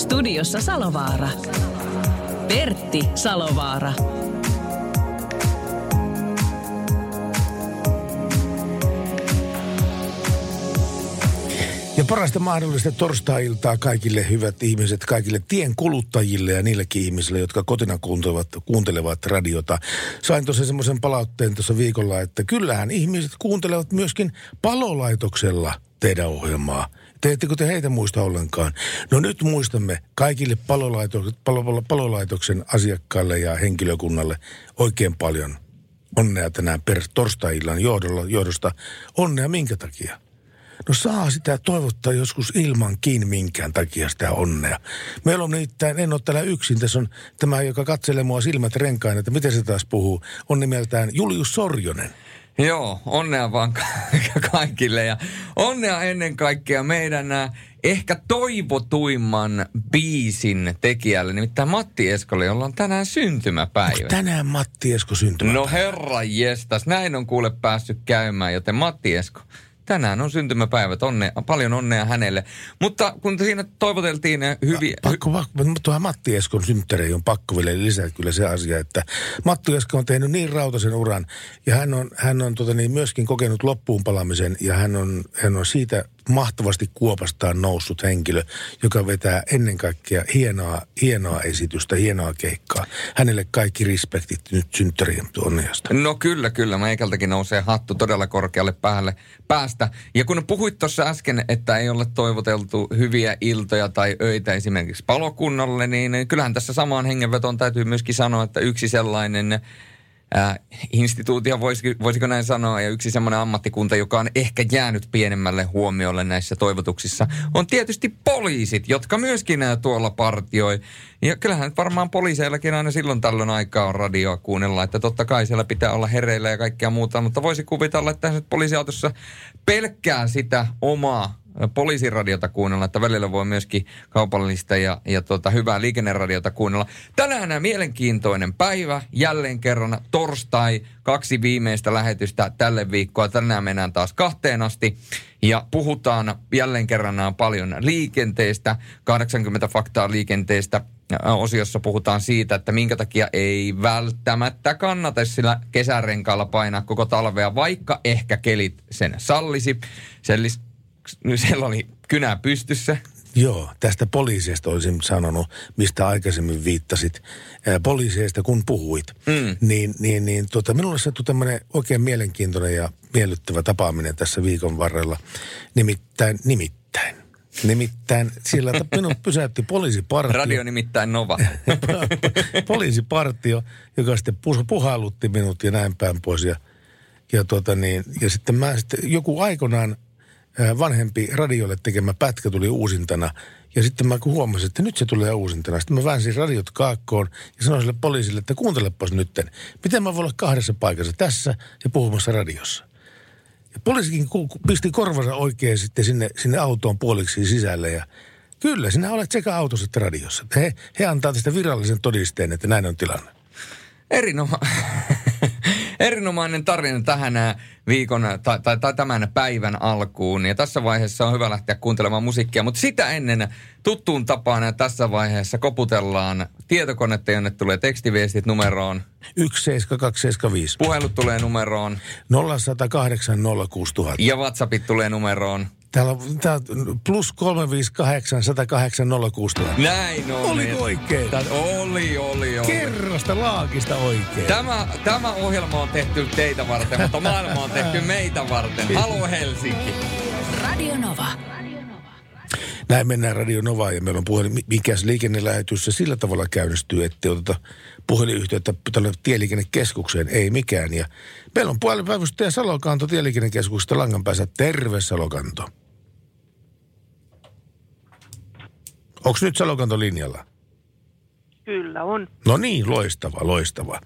Studiossa Salovaara. Pertti Salovaara. Ja parasta mahdollista torstai-iltaa kaikille hyvät ihmiset, kaikille tien kuluttajille ja niillekin ihmisille, jotka kotina kuuntelevat, kuuntelevat radiota. Sain tuossa semmoisen palautteen tuossa viikolla, että kyllähän ihmiset kuuntelevat myöskin palolaitoksella teidän ohjelmaa. Teettekö te heitä muista ollenkaan? No nyt muistamme kaikille palolaitoksen, palo, palo, palolaitoksen asiakkaille ja henkilökunnalle oikein paljon onnea tänään per torstai-illan johdolla, johdosta. Onnea minkä takia? No saa sitä toivottaa joskus ilmankin minkään takia sitä onnea. Meillä on nimittäin, en ole täällä yksin, tässä on tämä, joka katselee mua silmät renkaan, että miten se taas puhuu, on nimeltään Julius Sorjonen. Joo, onnea vaan ka- kaikille ja onnea ennen kaikkea meidän äh, ehkä toivotuimman biisin tekijälle, nimittäin Matti Eskolle, jolla on tänään syntymäpäivä. Onko tänään Matti Esko syntymäpäivä? No herra jestas, näin on kuule päässyt käymään, joten Matti Esko, tänään on syntymäpäivät, onne, paljon onnea hänelle. Mutta kun siinä toivoteltiin hyviä... Pakko, pakko, tuohon Matti Eskon synttäreihin on pakko vielä lisätä kyllä se asia, että Matti Esko on tehnyt niin rautaisen uran ja hän on, hän on tota niin, myöskin kokenut loppuun palamisen ja hän on, hän on siitä mahtavasti kuopastaan noussut henkilö, joka vetää ennen kaikkea hienoa, hienoa esitystä, hienoa keikkaa. Hänelle kaikki respektit nyt synttärien onniasta. No kyllä, kyllä. Meikältäkin nousee hattu todella korkealle päälle päästä. Ja kun puhuit tuossa äsken, että ei ole toivoteltu hyviä iltoja tai öitä esimerkiksi palokunnalle, niin kyllähän tässä samaan hengenvetoon täytyy myöskin sanoa, että yksi sellainen äh, instituutio, voisiko, voisiko näin sanoa, ja yksi semmoinen ammattikunta, joka on ehkä jäänyt pienemmälle huomiolle näissä toivotuksissa, on tietysti poliisit, jotka myöskin äh, tuolla partioi. Ja kyllähän varmaan poliiseillakin aina silloin tällöin aikaa on radioa kuunnella, että totta kai siellä pitää olla hereillä ja kaikkea muuta, mutta voisi kuvitella, että poliisiautossa pelkkää sitä omaa poliisiradiota kuunnella, että välillä voi myöskin kaupallista ja, ja tota, hyvää liikenneradiota kuunnella. Tänään mielenkiintoinen päivä, jälleen kerran torstai, kaksi viimeistä lähetystä tälle viikkoa. Tänään mennään taas kahteen asti ja puhutaan jälleen kerran paljon liikenteestä, 80 faktaa liikenteestä. Osiossa puhutaan siitä, että minkä takia ei välttämättä kannata sillä kesärenkaalla painaa koko talvea, vaikka ehkä kelit sen sallisi. Sen siellä oli kynä pystyssä. Joo, tästä poliiseista olisin sanonut, mistä aikaisemmin viittasit. Poliiseista kun puhuit, mm. niin, niin, niin tota, minulle sattui tämmöinen oikein mielenkiintoinen ja miellyttävä tapaaminen tässä viikon varrella. Nimittäin, nimittäin. Nimittäin siellä minut pysäytti poliisipartio. Radio nimittäin Nova. poliisipartio, joka sitten puhailutti minut ja näin päin pois. Ja, ja, tota niin, ja sitten mä sitten joku aikanaan vanhempi radiolle tekemä pätkä tuli uusintana. Ja sitten mä huomasin, että nyt se tulee uusintana. Sitten mä väänsin radiot kaakkoon ja sanoin sille poliisille, että kuuntelepas nytten. Miten mä voin olla kahdessa paikassa tässä ja puhumassa radiossa? Ja poliisikin pisti korvansa oikein sitten sinne, sinne autoon puoliksi sisälle ja kyllä, sinä olet sekä autossa että radiossa. He, he antaa tästä virallisen todisteen, että näin on tilanne. Erinoma- erinomainen tarina tähän viikon tai, tai, tai tämän päivän alkuun. Ja tässä vaiheessa on hyvä lähteä kuuntelemaan musiikkia, mutta sitä ennen tuttuun tapaan tässä vaiheessa koputellaan tietokonetta, jonne tulee tekstiviestit numeroon. 17275. Puhelut tulee numeroon. 0108 06000. Ja WhatsAppit tulee numeroon. Täällä on, on plus 358 108 06000. Näin on. Oli oikein? Tät, oli, oli, oli. Kerrasta laakista oikein. Tämä, tämä ohjelma on tehty teitä varten, mutta maailma on tehty meitä varten. Halo Helsinki. Radio Nova. Näin mennään Radio Novaan ja meillä on puhelin, mikäs liikennelähetys se sillä tavalla käynnistyy, että oteta puhelinyhteyttä tälle tieliikennekeskukseen, ei mikään. Ja meillä on puhelinpäivystäjä Salokanto tieliikennekeskuksesta langan päässä. Terve Salokanto. Onko nyt Salokanto linjalla? Kyllä on. No niin, loistava, loistava.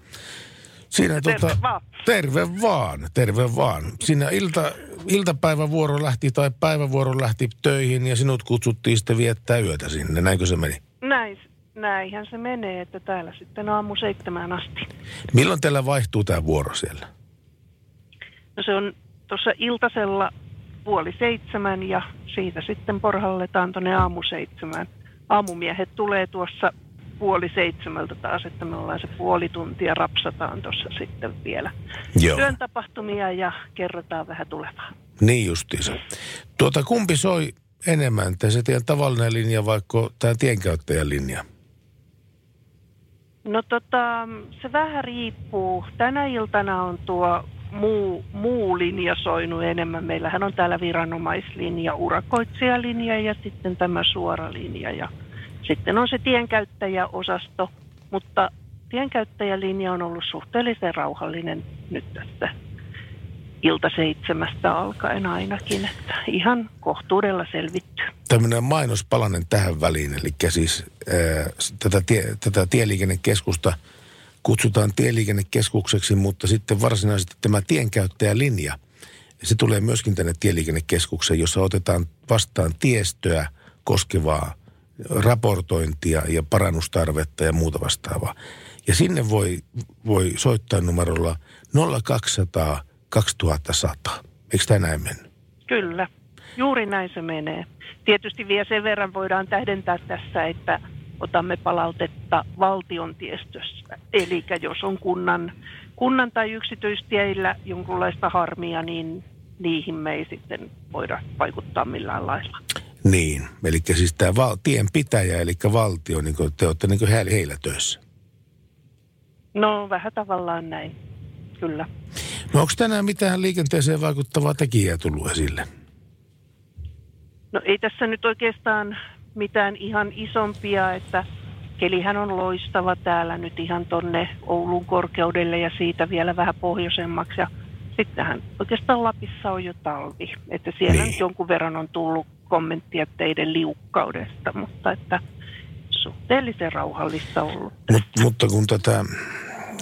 Siinä Terve tota, vaan. Terve vaan, terve vaan. Siinä ilta, iltapäivävuoro lähti tai päivävuoro lähti töihin ja sinut kutsuttiin sitten viettää yötä sinne. Näinkö se meni? Näin, näinhän se menee, että täällä sitten aamu seitsemään asti. Milloin teillä vaihtuu tämä vuoro siellä? No se on tuossa iltasella puoli seitsemän ja siitä sitten porhalletaan tuonne aamu seitsemään. Aamumiehet tulee tuossa puoli seitsemältä taas, että me ollaan se puoli tuntia rapsataan tuossa sitten vielä Joo. työn tapahtumia ja kerrotaan vähän tulevaa. Niin justiinsa. Tuota, kumpi soi enemmän, te se teidän tavallinen linja vaikka tämä tienkäyttäjän linja? No tota, se vähän riippuu. Tänä iltana on tuo muu, muu linja soinut enemmän. Meillähän on täällä viranomaislinja, urakoitsijalinja ja sitten tämä suora linja. Ja sitten on se tienkäyttäjäosasto, mutta tienkäyttäjälinja on ollut suhteellisen rauhallinen nyt tässä ilta seitsemästä alkaen ainakin, että ihan kohtuudella selvitty. Tämmöinen mainospalanen tähän väliin, eli siis ää, tätä, tie, tätä tieliikennekeskusta kutsutaan tieliikennekeskukseksi, mutta sitten varsinaisesti tämä tienkäyttäjälinja, se tulee myöskin tänne tieliikennekeskukseen, jossa otetaan vastaan tiestöä koskevaa raportointia ja parannustarvetta ja muuta vastaavaa. Ja sinne voi, voi soittaa numerolla 0200 2100. Eikö tämä näin mennyt? Kyllä, juuri näin se menee. Tietysti vielä sen verran voidaan tähdentää tässä, että otamme palautetta valtion tiestöstä. Eli jos on kunnan, kunnan tai yksityistieillä jonkunlaista harmia, niin niihin me ei sitten voida vaikuttaa millään lailla. Niin, eli siis tämä val, tienpitäjä, eli valtio, niin te olette niin he, heillä töissä. No vähän tavallaan näin, kyllä. No onko tänään mitään liikenteeseen vaikuttavaa tekijää tullut esille? No ei tässä nyt oikeastaan mitään ihan isompia, että kelihän on loistava täällä nyt ihan tonne Oulun korkeudelle ja siitä vielä vähän pohjoisemmaksi. Ja sittenhän oikeastaan Lapissa on jo talvi, että siellä Niin. nyt jonkun verran on tullut kommenttia teidän liukkaudesta, mutta että suhteellisen rauhallista ollut. Mut, mutta kun tätä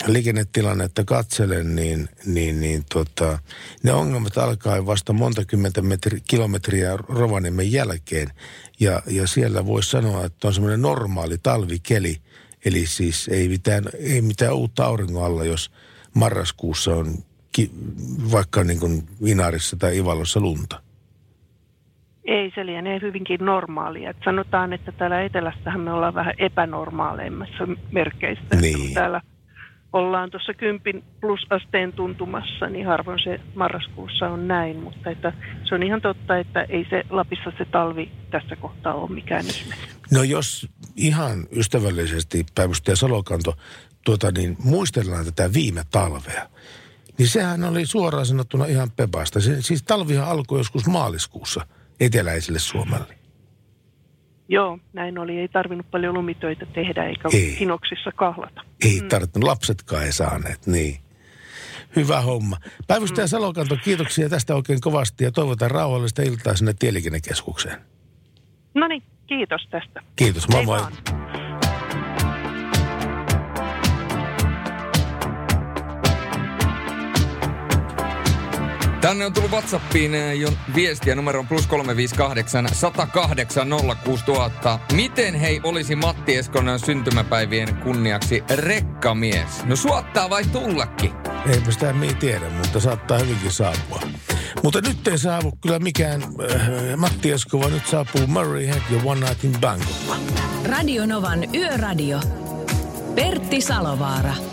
liikennetilannetta katselen, niin, niin, niin tota, ne ongelmat alkaa vasta monta kymmentä metri, kilometriä Rovaniemen jälkeen. Ja, ja siellä voisi sanoa, että on semmoinen normaali talvikeli. Eli siis ei mitään, ei mitään uutta auringon alla, jos marraskuussa on ki, vaikka niin kuin Inarissa tai Ivalossa lunta. Ei, se lienee hyvinkin normaalia. Et sanotaan, että täällä etelässähän me ollaan vähän epänormaaleimmassa merkeissä. Niin. Täällä ollaan tuossa kympin plusasteen tuntumassa, niin harvoin se marraskuussa on näin. Mutta että se on ihan totta, että ei se Lapissa se talvi tässä kohtaa ole mikään ihme. No jos ihan ystävällisesti päivystäjä Salokanto, tuota niin, muistellaan tätä viime talvea, niin sehän oli suoraan sanottuna ihan pepasta. Se, siis talvihan alkoi joskus maaliskuussa eteläiselle Suomelle. Joo, näin oli. Ei tarvinnut paljon lumitöitä tehdä eikä Ei. hinoksissa kahlata. Ei mm. tarvinnut, lapsetkaan ei saaneet, niin. Hyvä homma. Päivystäjä Salokanto, kiitoksia tästä oikein kovasti ja toivotan rauhallista iltaa sinne tieliikennekeskukseen. No niin, kiitos tästä. Kiitos, moi moi. vaan. Tänne on tullut Whatsappiin eh, jo viestiä numeron plus 358 108 06000. Miten hei olisi Matti Eskonen syntymäpäivien kunniaksi rekkamies? No suottaa vai tullakin? Eipä sitä me tiedä, mutta saattaa hyvinkin saapua. Mutta nyt ei saavu kyllä mikään äh, Matti Esko, vaan nyt saapuu Murray Head ja One Night in Bangkok. Radio Novan Yöradio. Pertti Salovaara.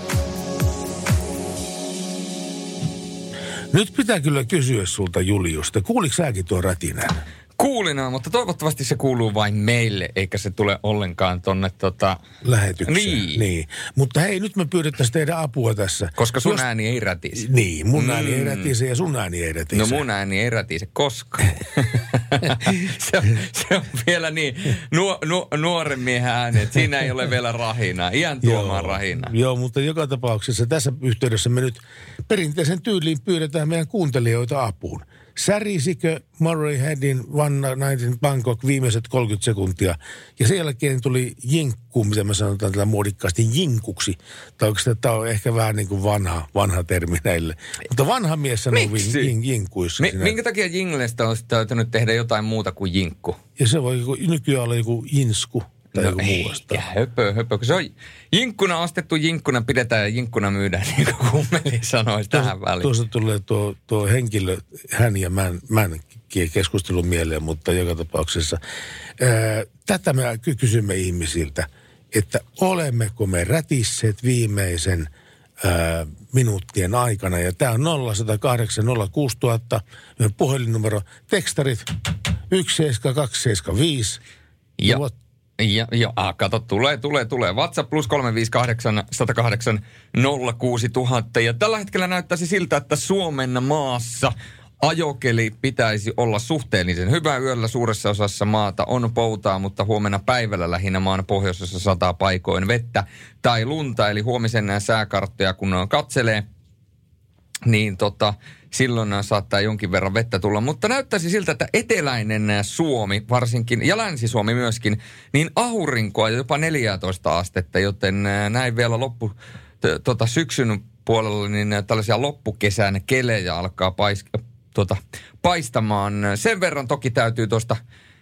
Nyt pitää kyllä kysyä sulta Juliusta. Kuuliko säkin tuon rätinän? Kuulinaa, mutta toivottavasti se kuuluu vain meille, eikä se tule ollenkaan tonne tota... Lähetykseen. Niin. niin. Mutta hei, nyt me pyydettäisiin teidän apua tässä. Koska sun Jos- ääni ei rätisi. Niin, mun ääni ei rätise ja sun ääni ei rätise. No mun ääni ei rätise koskaan. se, on, se on vielä niin nuo, nuo, nuoren miehen ääni, että siinä ei ole vielä rahinaa. Iän tuomaan rahinaa. Joo, mutta joka tapauksessa tässä yhteydessä me nyt perinteisen tyyliin pyydetään meidän kuuntelijoita apuun. Särisikö Murray Headin One Night in Bangkok viimeiset 30 sekuntia. Ja sen jälkeen tuli jinkku, mitä me sanotaan tällä muodikkaasti jinkuksi. Tai onko tämä on ehkä vähän niin kuin vanha, vanha termi näille. Mutta vanha mies sanoo Miksi? jin, jinkuissa. Mi- minkä takia jinglestä olisi täytynyt tehdä jotain muuta kuin jinkku? Ja se voi nykyään olla joku jinsku tai No ei, vastaava. höpö, höpö. Kun se on jinkkuna ostettu, jinkkuna pidetään ja jinkkuna myydään, niin kuin kummeli sanoisi tähän väliin. Tuossa tulee tuo, tuo henkilö, hän ja mä, mä keskustelun mieleen, mutta joka tapauksessa. Ää, tätä me ky- kysymme ihmisiltä, että olemmeko me rätisseet viimeisen ää, minuuttien aikana. Ja tämä on 0108 06000, meidän puhelinnumero, tekstarit 17275. Ja, What- ja, ja ah, kato, tulee, tulee, tulee. WhatsApp plus 358 108 06000. Ja tällä hetkellä näyttäisi siltä, että Suomen maassa ajokeli pitäisi olla suhteellisen hyvä. Yöllä suuressa osassa maata on poutaa, mutta huomenna päivällä lähinnä maan pohjoisessa sataa paikoin vettä tai lunta. Eli huomisen sääkarttoja kun katselee, niin tota, silloin saattaa jonkin verran vettä tulla. Mutta näyttäisi siltä, että eteläinen Suomi varsinkin, ja Länsi-Suomi myöskin, niin aurinkoa jopa 14 astetta, joten ää, näin vielä loppu, tota, syksyn puolella, niin ää, tällaisia loppukesän kelejä alkaa pais, tota, paistamaan. Sen verran toki täytyy tuosta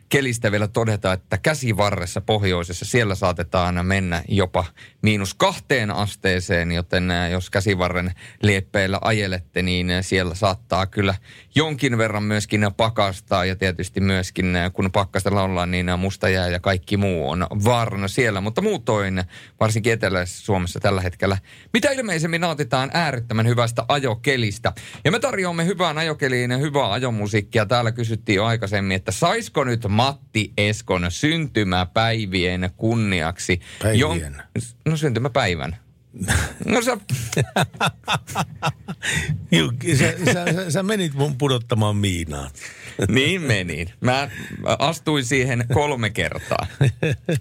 kelistä vielä todeta, että käsivarressa pohjoisessa siellä saatetaan mennä jopa miinus kahteen asteeseen, joten jos käsivarren lieppeillä ajelette, niin siellä saattaa kyllä jonkin verran myöskin pakastaa ja tietysti myöskin kun pakkastella ollaan, niin musta jää ja kaikki muu on vaarana siellä, mutta muutoin varsinkin eteläisessä Suomessa tällä hetkellä mitä ilmeisemmin nautitaan äärettömän hyvästä ajokelistä. Ja me tarjoamme hyvään ajokeliin ja hyvää ajomusiikkia. Täällä kysyttiin jo aikaisemmin, että saisiko nyt Matti Eskon syntymäpäivien kunniaksi... Päivien? no syntymäpäivän. No sä, Juu, sä, sä, sä, sä menit mun pudottamaan miinaan. niin menin. Mä astuin siihen kolme kertaa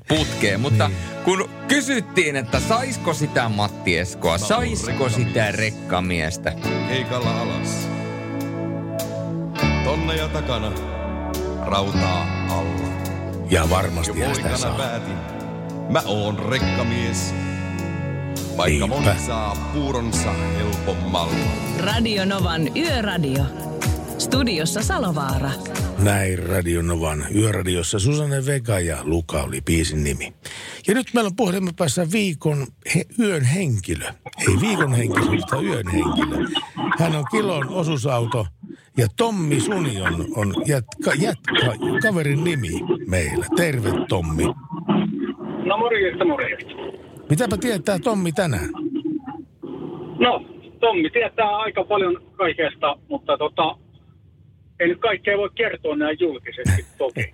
putkeen, mutta kun kysyttiin, että saisko sitä Matti Eskoa, saisko sitä rekkamiestä, keikalla alas. Tonneja takana, rautaa alla. Ja varmasti hän sitä saa. päätin, mä oon rekkamies. Vaikka Niinpä. moni saa puuronsa helpommalla. Radio Novan Yöradio. Studiossa Salovaara. Näin Radio Novan yöradiossa Susanne Vega ja Luka oli biisin nimi. Ja nyt meillä on puhelimen päässä viikon he, yön henkilö. Ei viikon henkilö, mutta yön henkilö. Hän on Kilon osuusauto ja Tommi Suni on, on jätka, jätka, kaverin nimi meillä. Terve Tommi. No morjesta, morjesta. Mitäpä tietää Tommi tänään? No, Tommi tietää aika paljon kaikesta, mutta tota, ei nyt kaikkea voi kertoa näin julkisesti toki.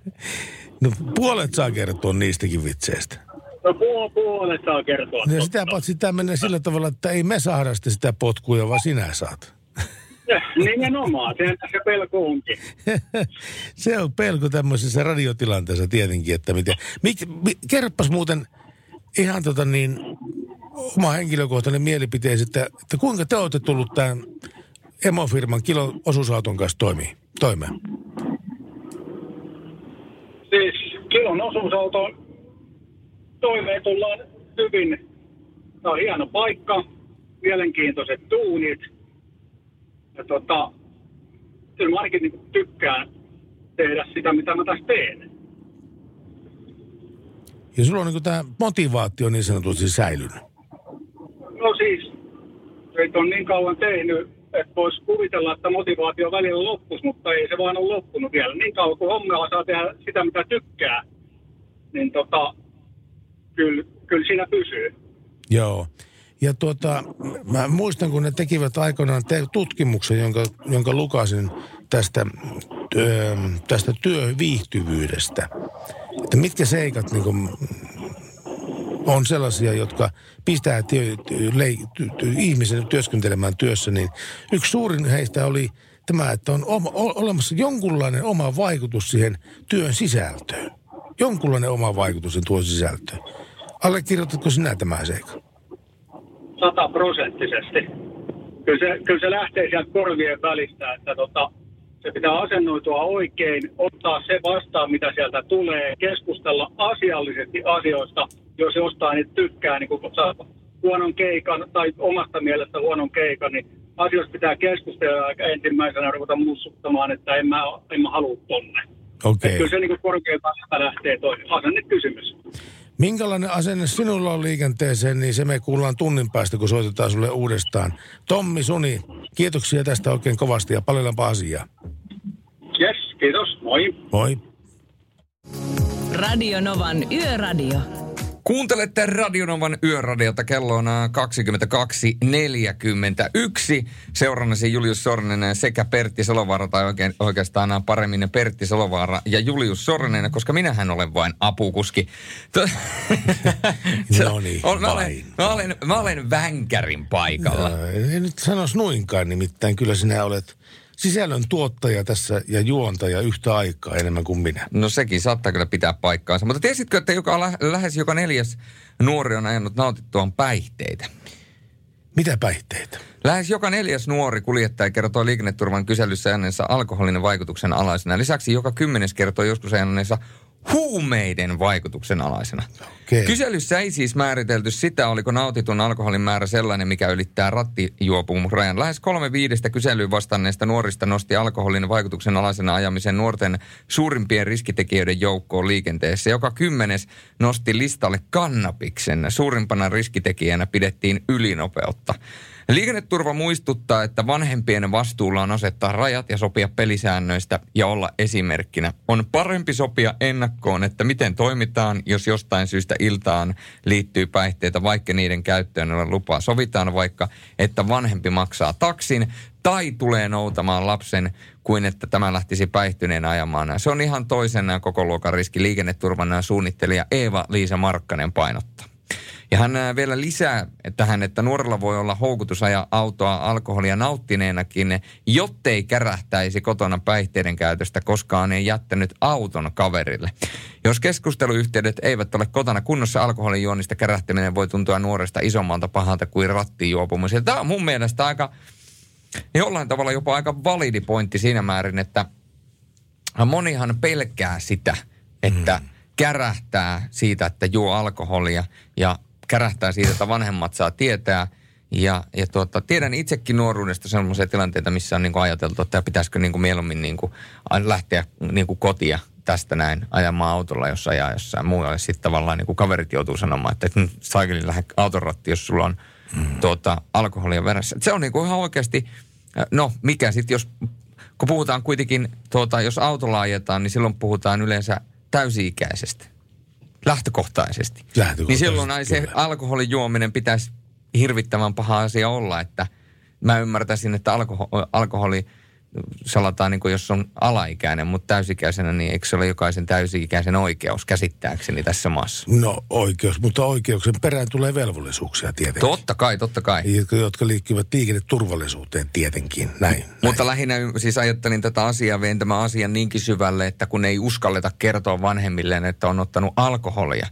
No puolet saa kertoa niistäkin vitseistä. No puol- puolet saa kertoa. Ja sitä paitsi tämä menee sillä tavalla, että ei me saada sitä, sitä potkuja, vaan sinä saat. Nimenomaan, sehän tässä pelko onkin. se on pelko tämmöisessä radiotilanteessa tietenkin, että miten. Mik, mi, kerropas muuten ihan tota niin, oma henkilökohtainen mielipiteesi, että, että kuinka te olette tullut tämän emofirman kilon osuusauton kanssa toimii, toimeen? Siis kilon osuusauto toimeen tullaan hyvin. Tämä on hieno paikka, mielenkiintoiset tuunit. Ja tota, kyllä mä ainakin niin tykkään tehdä sitä, mitä mä tässä teen. Ja sulla on niin tämä motivaatio niin sanotusti säilynyt. No siis, et on niin kauan tehnyt, että voisi kuvitella, että motivaatio välillä loppuisi, mutta ei se vaan ole loppunut vielä. Niin kauan kuin hommella saa tehdä sitä, mitä tykkää, niin tota, kyllä, kyllä siinä pysyy. Joo. Ja tuota, mä muistan, kun ne tekivät aikoinaan te- tutkimuksen, jonka, jonka lukasin tästä, tästä työviihtyvyydestä. Että mitkä seikat niin kuin, on sellaisia, jotka pistää työ, lei, ty, ihmisen työskentelemään työssä, niin yksi suurin heistä oli tämä, että on oma, olemassa jonkunlainen oma vaikutus siihen työn sisältöön. Jonkunlainen oma vaikutus sen tuon sisältöön. Allekirjoitatko sinä tämän seikan? Sataprosenttisesti. Kyllä se, kyllä se lähtee sieltä korvien välistä, että tota, Se pitää asennoitua oikein, ottaa se vastaan, mitä sieltä tulee, keskustella asiallisesti asioista, jos jostain et tykkää, niin kun saa huonon keikan tai omasta mielestä huonon keikan, niin asioista pitää keskustella eikä ensimmäisenä ruveta mussuttamaan, että en mä, en mä halua tonne. Okei. Okay. Kyllä se niin korkealta lähtee toi asennekysymys. Minkälainen asenne sinulla on liikenteeseen, niin se me kuullaan tunnin päästä, kun soitetaan sulle uudestaan. Tommi, Suni, kiitoksia tästä oikein kovasti ja paljonpa asiaa. Yes, kiitos. Moi. Moi. Radio Novan Yöradio. Kuuntelette Radionovan yöradiota kello on äh, 22.41. Seurannasi Julius Sorninen sekä Pertti Salovaara, tai oikein, oikeastaan äh, paremmin Pertti Salovaara ja Julius Sorninen, koska minähän olen vain apukuski. No niin, mä, olen, mä, olen, mä olen vänkärin paikalla. Ää, En nyt sanoisi noinkaan, nimittäin kyllä sinä olet sisällön tuottaja tässä ja juontaja yhtä aikaa enemmän kuin minä. No sekin saattaa kyllä pitää paikkaansa. Mutta tiesitkö, että joka, lä- lähes joka neljäs nuori on ajanut nautittuaan päihteitä? Mitä päihteitä? Lähes joka neljäs nuori kuljettaja kertoo liikenneturvan kyselyssä ajaneensa alkoholin vaikutuksen alaisena. Lisäksi joka kymmenes kertoo joskus ajaneensa huumeiden vaikutuksen alaisena. Okei. Kyselyssä ei siis määritelty sitä, oliko nautitun alkoholin määrä sellainen, mikä ylittää rattijuopumusrajan. Lähes kolme viidestä kyselyyn vastanneesta nuorista nosti alkoholin vaikutuksen alaisena ajamisen nuorten suurimpien riskitekijöiden joukkoon liikenteessä. Joka kymmenes nosti listalle kannabiksen. Suurimpana riskitekijänä pidettiin ylinopeutta. Liikenneturva muistuttaa, että vanhempien vastuulla on asettaa rajat ja sopia pelisäännöistä ja olla esimerkkinä. On parempi sopia ennakkoon, että miten toimitaan, jos jostain syystä iltaan liittyy päihteitä, vaikka niiden käyttöön ei ole lupaa. Sovitaan vaikka, että vanhempi maksaa taksin tai tulee noutamaan lapsen kuin että tämä lähtisi päihtyneen ajamaan. Se on ihan toisen koko luokan riski liikenneturvan suunnittelija Eeva-Liisa Markkanen painottaa. Ja hän ää, vielä lisää tähän, että nuorella voi olla houkutus ajaa autoa alkoholia nauttineenakin, jottei kärähtäisi kotona päihteiden käytöstä, koskaan ei jättänyt auton kaverille. Jos keskusteluyhteydet eivät ole kotona kunnossa, alkoholin juonnista kärähtäminen voi tuntua nuoresta isommalta pahalta kuin rattijuopumus. Ja tämä on mun mielestä aika, jollain tavalla jopa aika validi pointti siinä määrin, että monihan pelkää sitä, että mm. kärähtää siitä, että juo alkoholia ja kärähtää siitä, että vanhemmat saa tietää. Ja, ja tuota, tiedän itsekin nuoruudesta sellaisia tilanteita, missä on niin kuin ajateltu, että pitäisikö niin kuin mieluummin niin kuin lähteä niin kuin kotia tästä näin ajamaan autolla, jos ajaa jossain muualle. Sitten tavallaan niin kuin kaverit joutuu sanomaan, että et nyt saikelin lähde autoratti, jos sulla on mm. tuota, alkoholia verässä. Et se on niin kuin ihan oikeasti, no mikä sitten, jos kun puhutaan kuitenkin, tuota, jos autolla ajetaan, niin silloin puhutaan yleensä täysi-ikäisestä. Lähtökohtaisesti. Lähtökohtaisesti, Niin silloin ai se kyllä. alkoholin juominen pitäisi hirvittävän paha asia olla, että mä ymmärtäisin, että alkoho- alkoholi salataan, niin kuin jos on alaikäinen, mutta täysikäisenä, niin eikö se ole jokaisen täysi-ikäisen oikeus käsittääkseni tässä maassa? No oikeus, mutta oikeuksen perään tulee velvollisuuksia tietenkin. Totta kai, totta kai. Jotka, jotka liittyvät liikenneturvallisuuteen tietenkin, näin. näin. Mutta lähinnä siis ajattelin tätä asiaa, vein tämän asian niinkin syvälle, että kun ei uskalleta kertoa vanhemmilleen, että on ottanut alkoholia,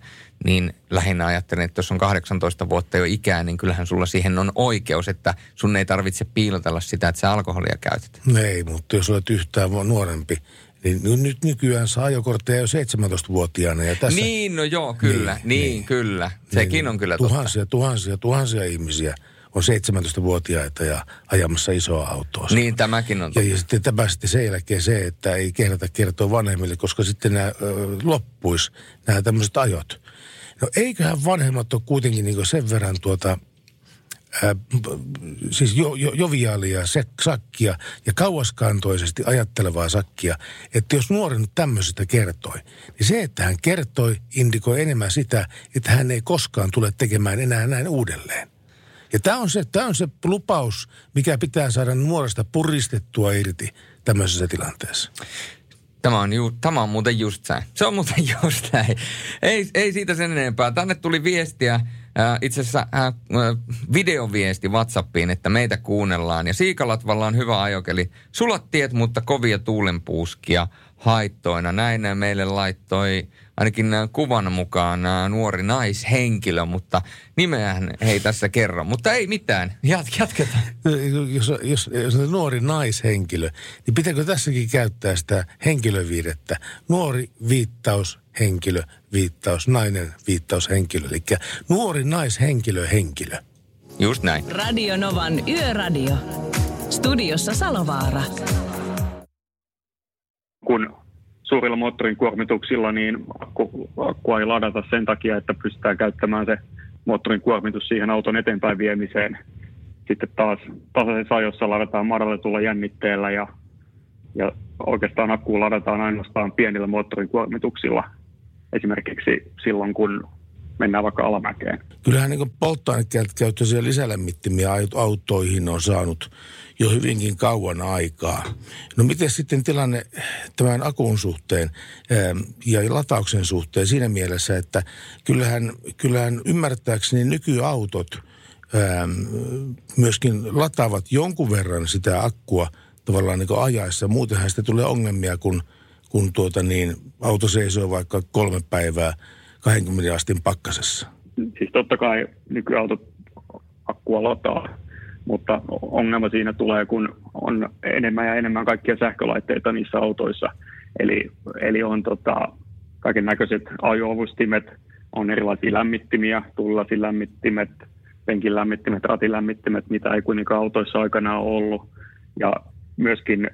niin lähinnä ajattelin, että jos on 18 vuotta jo ikää, niin kyllähän sulla siihen on oikeus, että sun ei tarvitse piilotella sitä, että sä alkoholia käytät. Ei, mutta jos olet yhtään nuorempi, niin nyt nykyään saa ajokortteja jo 17-vuotiaana. Ja tässä Niin, no joo, kyllä, niin, niin, niin kyllä. Sekin on kyllä totta. tuhansia, tuhansia, tuhansia ihmisiä on 17-vuotiaita ja ajamassa isoa autoa. Niin, tämäkin on Ja, totta. ja sitten tämä sitten sen jälkeen se, että ei kehdata kertoa vanhemmille, koska sitten nämä ö, loppuisi nämä tämmöiset ajot. No eiköhän vanhemmat ole kuitenkin niin sen verran tuota, ää, siis jo, jo, joviaalia se, sakkia ja kauaskantoisesti ajattelevaa sakkia, että jos nuori nyt tämmöisestä kertoi, niin se, että hän kertoi, indikoi enemmän sitä, että hän ei koskaan tule tekemään enää näin uudelleen. Ja tämä on, se, tämä on se lupaus, mikä pitää saada nuoresta puristettua irti tämmöisessä tilanteessa. Tämä on, ju, tämä on muuten just näin. Se on muuten just näin. Ei, ei siitä sen enempää. Tänne tuli viestiä, äh, itse asiassa äh, videoviesti WhatsAppiin, että meitä kuunnellaan. Ja Siikalatvalla on hyvä ajokeli. Sulat tiet, mutta kovia tuulenpuuskia haittoina. Näin meille laittoi ainakin kuvan mukaan nuori naishenkilö, mutta nimeään ei tässä kerro. Mutta ei mitään, Jat, jatketaan. Jos, jos, jos on nuori naishenkilö, niin pitääkö tässäkin käyttää sitä henkilöviidettä? Nuori viittaus, henkilö, viittaus, nainen, viittaus, henkilö. Eli nuori naishenkilö, henkilö. Just näin. Radio Novan Yöradio. Studiossa Salovaara. kun suurilla moottorin kuormituksilla, niin akku, akkua ei ladata sen takia, että pystytään käyttämään se moottorin kuormitus siihen auton eteenpäin viemiseen. Sitten taas tasaisessa ajossa ladataan madalletulla jännitteellä ja, ja oikeastaan akkuun ladataan ainoastaan pienillä moottorin kuormituksilla. Esimerkiksi silloin, kun mennään vaikka alamäkeen. Kyllähän niin polttoainekäyttöisiä lisälämmittimiä autoihin on saanut jo hyvinkin kauan aikaa. No miten sitten tilanne tämän akun suhteen ähm, ja latauksen suhteen siinä mielessä, että kyllähän, kyllähän ymmärtääkseni nykyautot ähm, myöskin lataavat jonkun verran sitä akkua tavallaan niin ajaessa. Muutenhan sitten tulee ongelmia, kun, kun tuota niin, auto seisoo vaikka kolme päivää 20 astin pakkasessa. Siis totta kai nykyautot akkua lataa, mutta ongelma siinä tulee, kun on enemmän ja enemmän kaikkia sähkölaitteita niissä autoissa. Eli, eli on tota, kaiken näköiset ajoavustimet, on erilaisia lämmittimiä, tullasilämmittimet, penkin lämmittimet, ratilämmittimet, mitä ei kuitenkaan autoissa aikana ollut. Ja myöskin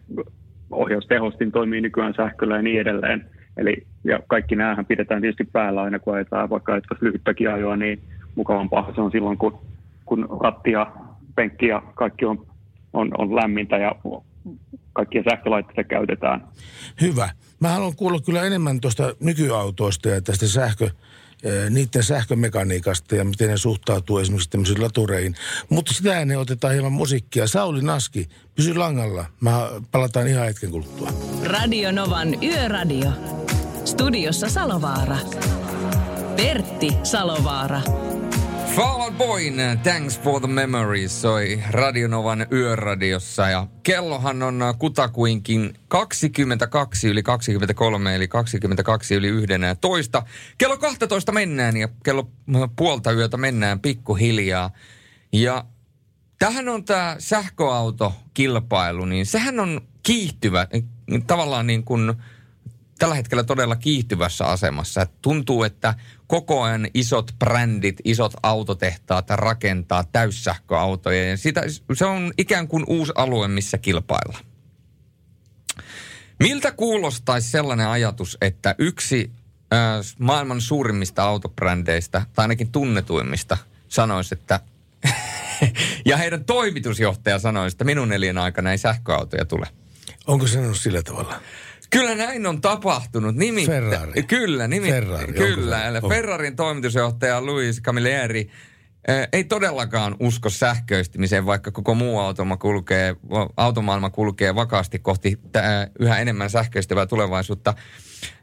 ohjaustehostin toimii nykyään sähköllä ja niin edelleen. Eli ja kaikki näähän pidetään tietysti päällä aina, kun ajetaan vaikka että lyhyttäkin ajoa, niin mukavampaa se on silloin, kun, kun ratti ja penkki ja kaikki on, on, on lämmintä ja kaikkia sähkölaitteita käytetään. Hyvä. Mä haluan kuulla kyllä enemmän tuosta nykyautoista ja tästä sähkö, niiden sähkömekaniikasta ja miten ne suhtautuu esimerkiksi tämmöisiin latureihin. Mutta sitä ennen otetaan hieman musiikkia. Sauli Naski, pysy langalla. Mä palataan ihan hetken kuluttua. Radio Novan Yöradio. Studiossa Salovaara. Pertti Salovaara. Fall Out Boyn, Thanks for the Memories, soi Radionovan yöradiossa ja kellohan on kutakuinkin 22 yli 23 eli 22 yli 11. Kello 12 mennään ja kello puolta yötä mennään pikkuhiljaa ja tähän on tämä sähköautokilpailu, niin sehän on kiihtyvä, tavallaan niin kuin tällä hetkellä todella kiihtyvässä asemassa. Tuntuu, että koko ajan isot brändit, isot autotehtaat rakentaa täyssähköautoja. Ja sitä, se on ikään kuin uusi alue, missä kilpailla. Miltä kuulostaisi sellainen ajatus, että yksi äh, maailman suurimmista autobrändeistä, tai ainakin tunnetuimmista, sanoisi, että ja heidän toimitusjohtaja sanoisi, että minun elin aikana ei sähköautoja tule. Onko se sillä tavalla? Kyllä näin on tapahtunut. Nimittäin, Ferrari. Kyllä, nimi, Ferrari, kyllä. Eli. Ferrarin toimitusjohtaja Luis Camilleri eh, ei todellakaan usko sähköistymiseen, vaikka koko muu automa kulkee, automaailma kulkee vakaasti kohti tää, yhä enemmän sähköistyvää tulevaisuutta.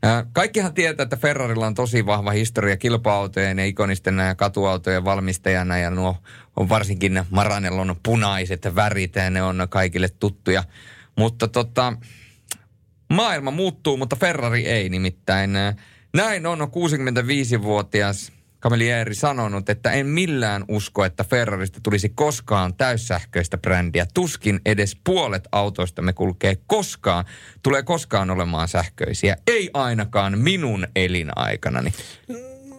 Eh, Kaikkihan tietää, että Ferrarilla on tosi vahva historia kilpa-autojen ja ikonisten ja katuautojen valmistajana ja nuo on varsinkin Maranellon punaiset värit ja ne on kaikille tuttuja. Mutta tota, Maailma muuttuu, mutta Ferrari ei nimittäin. Näin on 65-vuotias Camilleri sanonut, että en millään usko, että Ferrarista tulisi koskaan täyssähköistä brändiä. Tuskin edes puolet autoista me kulkee koskaan, tulee koskaan olemaan sähköisiä. Ei ainakaan minun elinaikanani.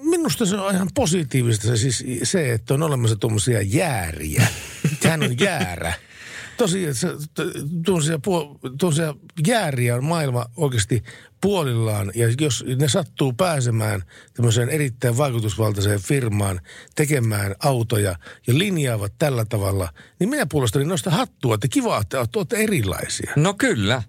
Minusta se on ihan positiivista se, siis se että on olemassa tuommoisia jääriä. Hän on jäärä. Tosi, se, tuommoisia, tuommoisia jääriä on maailma oikeasti puolillaan. Ja jos ne sattuu pääsemään tämmöiseen erittäin vaikutusvaltaiseen firmaan tekemään autoja ja linjaavat tällä tavalla, niin minä puolestani noista hattua, että kiva, että olette erilaisia. No kyllä.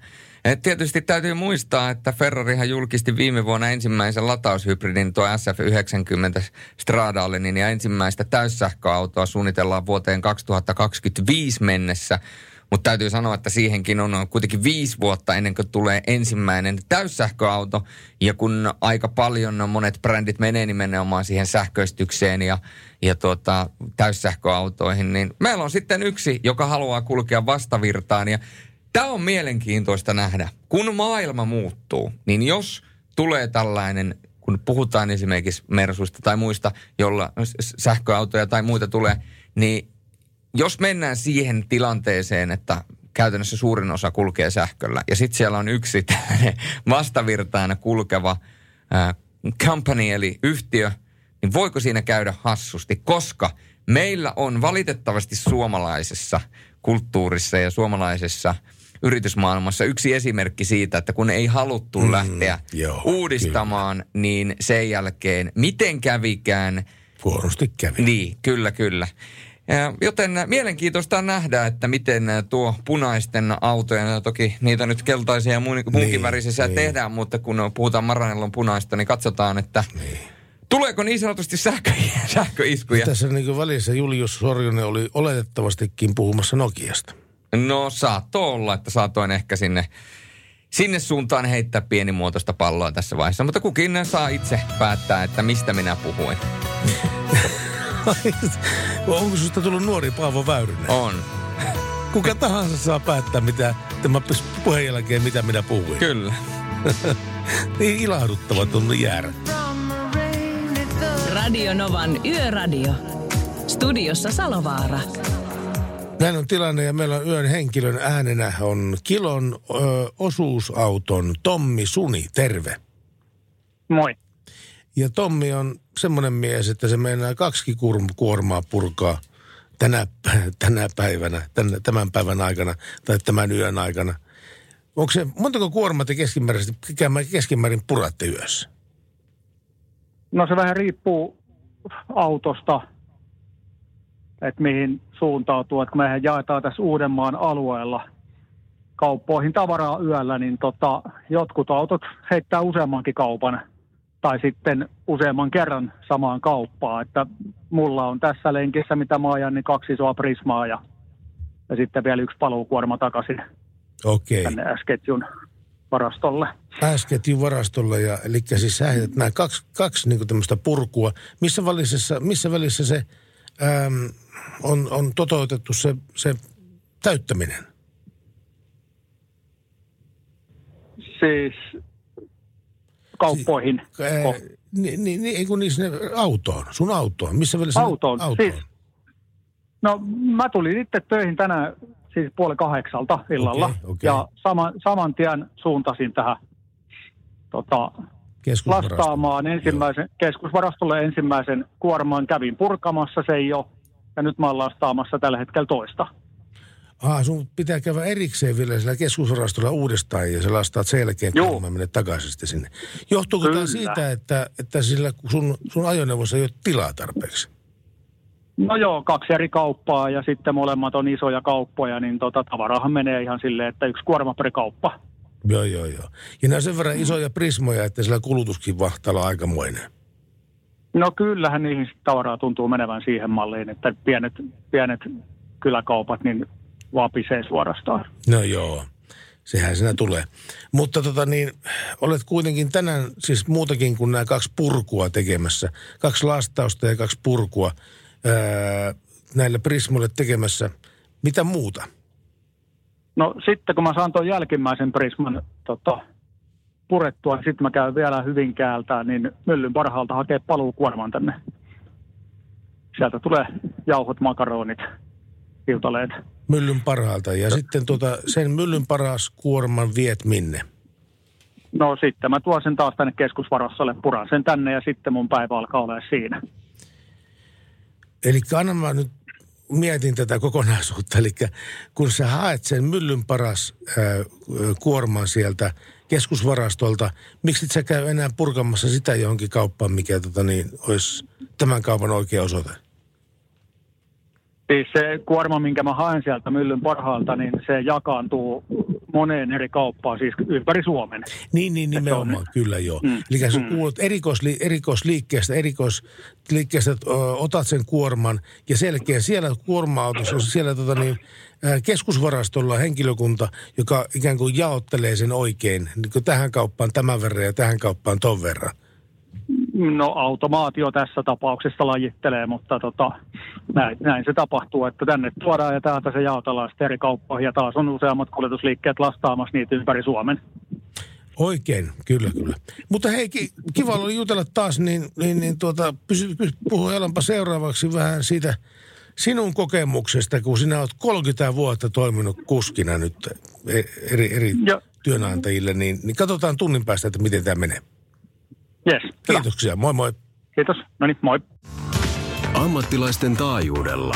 Et tietysti täytyy muistaa, että Ferrarihan julkisti viime vuonna ensimmäisen lataushybridin tuo SF90 Stradalenin ja ensimmäistä täyssähköautoa suunnitellaan vuoteen 2025 mennessä. Mutta täytyy sanoa, että siihenkin on kuitenkin viisi vuotta ennen kuin tulee ensimmäinen täyssähköauto. Ja kun aika paljon monet brändit menee nimenomaan siihen sähköistykseen ja, ja tuota, täyssähköautoihin, niin meillä on sitten yksi, joka haluaa kulkea vastavirtaan. Ja Tämä on mielenkiintoista nähdä. Kun maailma muuttuu, niin jos tulee tällainen kun puhutaan esimerkiksi Mersuista tai muista, jolla sähköautoja tai muita tulee, niin jos mennään siihen tilanteeseen, että käytännössä suurin osa kulkee sähköllä, ja sitten siellä on yksi vastavirtaana kulkeva company, eli yhtiö, niin voiko siinä käydä hassusti, koska meillä on valitettavasti suomalaisessa kulttuurissa ja suomalaisessa yritysmaailmassa yksi esimerkki siitä, että kun ei haluttu mm, lähteä joo, uudistamaan, kyllä. niin sen jälkeen miten kävikään. Huonosti kävi. Niin, kyllä, kyllä. Ja, joten mielenkiintoista nähdä, että miten tuo punaisten autojen, ja toki niitä nyt keltaisia ja muunkin niin, värisissä niin. tehdään, mutta kun puhutaan Maranellon punaista, niin katsotaan, että niin. Tuleeko niin sanotusti sähkö, sähköiskuja? Tässä niin välissä Julius Sorjonen oli oletettavastikin puhumassa Nokiasta. No saattoi olla, että saatoin ehkä sinne, sinne suuntaan heittää pienimuotoista palloa tässä vaiheessa. Mutta kukin saa itse päättää, että mistä minä puhuin. Onko sinusta tullut nuori Paavo Väyrynen? On. Kuka tahansa saa päättää, mitä tämä puheen jälkeen, mitä minä puhuin. Kyllä. niin ilahduttava tunnu jäädä. Radio Novan Yöradio. Studiossa Salovaara. Näin on tilanne ja meillä on yön henkilön äänenä on Kilon ö, osuusauton Tommi Suni. Terve. Moi. Ja Tommi on semmoinen mies, että se meinaa kaksi kuormaa purkaa tänä, tänä päivänä, tämän, tämän päivän aikana tai tämän yön aikana. Onko se, montako kuormaa te keskimäärin, keskimäärin puratte yössä? No se vähän riippuu autosta, että mihin suuntautuu. Että kun mehän jaetaan tässä Uudenmaan alueella kauppoihin tavaraa yöllä, niin tota, jotkut autot heittää useammankin kaupan tai sitten useamman kerran samaan kauppaan. Että mulla on tässä lenkissä, mitä mä ajan, niin kaksi isoa prismaa ja, ja sitten vielä yksi paluukuorma takaisin Okei. tänne S-ketjun varastolle. S-ketjun varastolle, ja, eli siis sä nämä kaksi, kaksi niin tämmöistä purkua. Missä välissä, missä välissä se äm, on, on toteutettu se, se täyttäminen? Siis kauppoihin. Si- ää, niin, niin, niin, kun niissä autoon, sun autoon. Missä välissä? Autoon. autoon? Siis, no mä tulin itse töihin tänään siis puoli kahdeksalta illalla. Okay, okay. Ja sama, saman tien suuntasin tähän tota, lastaamaan ensimmäisen, Joo. keskusvarastolle ensimmäisen kuorman. Kävin purkamassa se jo ja nyt mä oon lastaamassa tällä hetkellä toista. Ah, sun pitää käydä erikseen vielä sillä keskusvarastolla uudestaan ja sä lastaat sen jälkeen, kun mä takaisin sitten sinne. Johtuuko tämä siitä, että, että sillä sun, sun ajoneuvossa ei ole tilaa tarpeeksi? No joo, kaksi eri kauppaa ja sitten molemmat on isoja kauppoja, niin tota, tavarahan menee ihan silleen, että yksi kuorma per kauppa. Joo, joo, joo. Ja nämä sen verran isoja prismoja, että sillä kulutuskin vahtalla aikamoinen. No kyllähän niihin tavaraa tuntuu menevän siihen malliin, että pienet, pienet kyläkaupat niin vapisee suorastaan. No joo, sehän siinä tulee. Mutta tota niin, olet kuitenkin tänään siis muutakin kuin nämä kaksi purkua tekemässä. Kaksi lastausta ja kaksi purkua ää, näille Prismoille tekemässä. Mitä muuta? No sitten kun mä saan tuon jälkimmäisen Prisman tota, purettua, niin sitten mä käyn vielä Hyvinkäältä, niin myllyn parhaalta hakee paluukuorman tänne. Sieltä tulee jauhot, makaronit, iltaleet. Myllyn parhaalta. Ja sitten tuota, sen myllyn paras kuorman viet minne? No sitten mä tuon sen taas tänne keskusvarassalle, puran sen tänne ja sitten mun päivä alkaa olla siinä. Eli anna mä nyt mietin tätä kokonaisuutta. Eli kun sä haet sen myllyn paras äh, kuorman sieltä keskusvarastolta, miksi et sä käy enää purkamassa sitä johonkin kauppaan, mikä tota, niin, olisi tämän kaupan oikea osoite? Siis se kuorma, minkä mä haen sieltä myllyn parhaalta, niin se jakaantuu moneen eri kauppaan, siis ympäri Suomen. Niin, niin nimenomaan, on... kyllä joo. Mm. Eli sä mm. kuulet erikoisli, erikoisliikkeestä, erikoisliikkeestä ö, otat sen kuorman ja selkeä siellä kuorma-autossa, siellä tota niin, keskusvarastolla henkilökunta, joka ikään kuin jaottelee sen oikein, niin tähän kauppaan tämän verran ja tähän kauppaan ton verran. No automaatio tässä tapauksessa lajittelee, mutta tota, näin, näin se tapahtuu, että tänne tuodaan ja täältä se jaotellaan sitten eri kauppoihin ja taas on useammat kuljetusliikkeet lastaamassa niitä ympäri Suomen. Oikein, kyllä, kyllä. Mutta hei, ki- kiva oli jutella taas, niin, niin, niin tuota, pysy, pysy, puhuellaanpa seuraavaksi vähän siitä sinun kokemuksesta, kun sinä olet 30 vuotta toiminut kuskina nyt e- eri, eri työnantajille, niin, niin katsotaan tunnin päästä, että miten tämä menee. Yes, hyvä. Kiitoksia, moi moi. Kiitos. No niin, moi. Ammattilaisten taajuudella.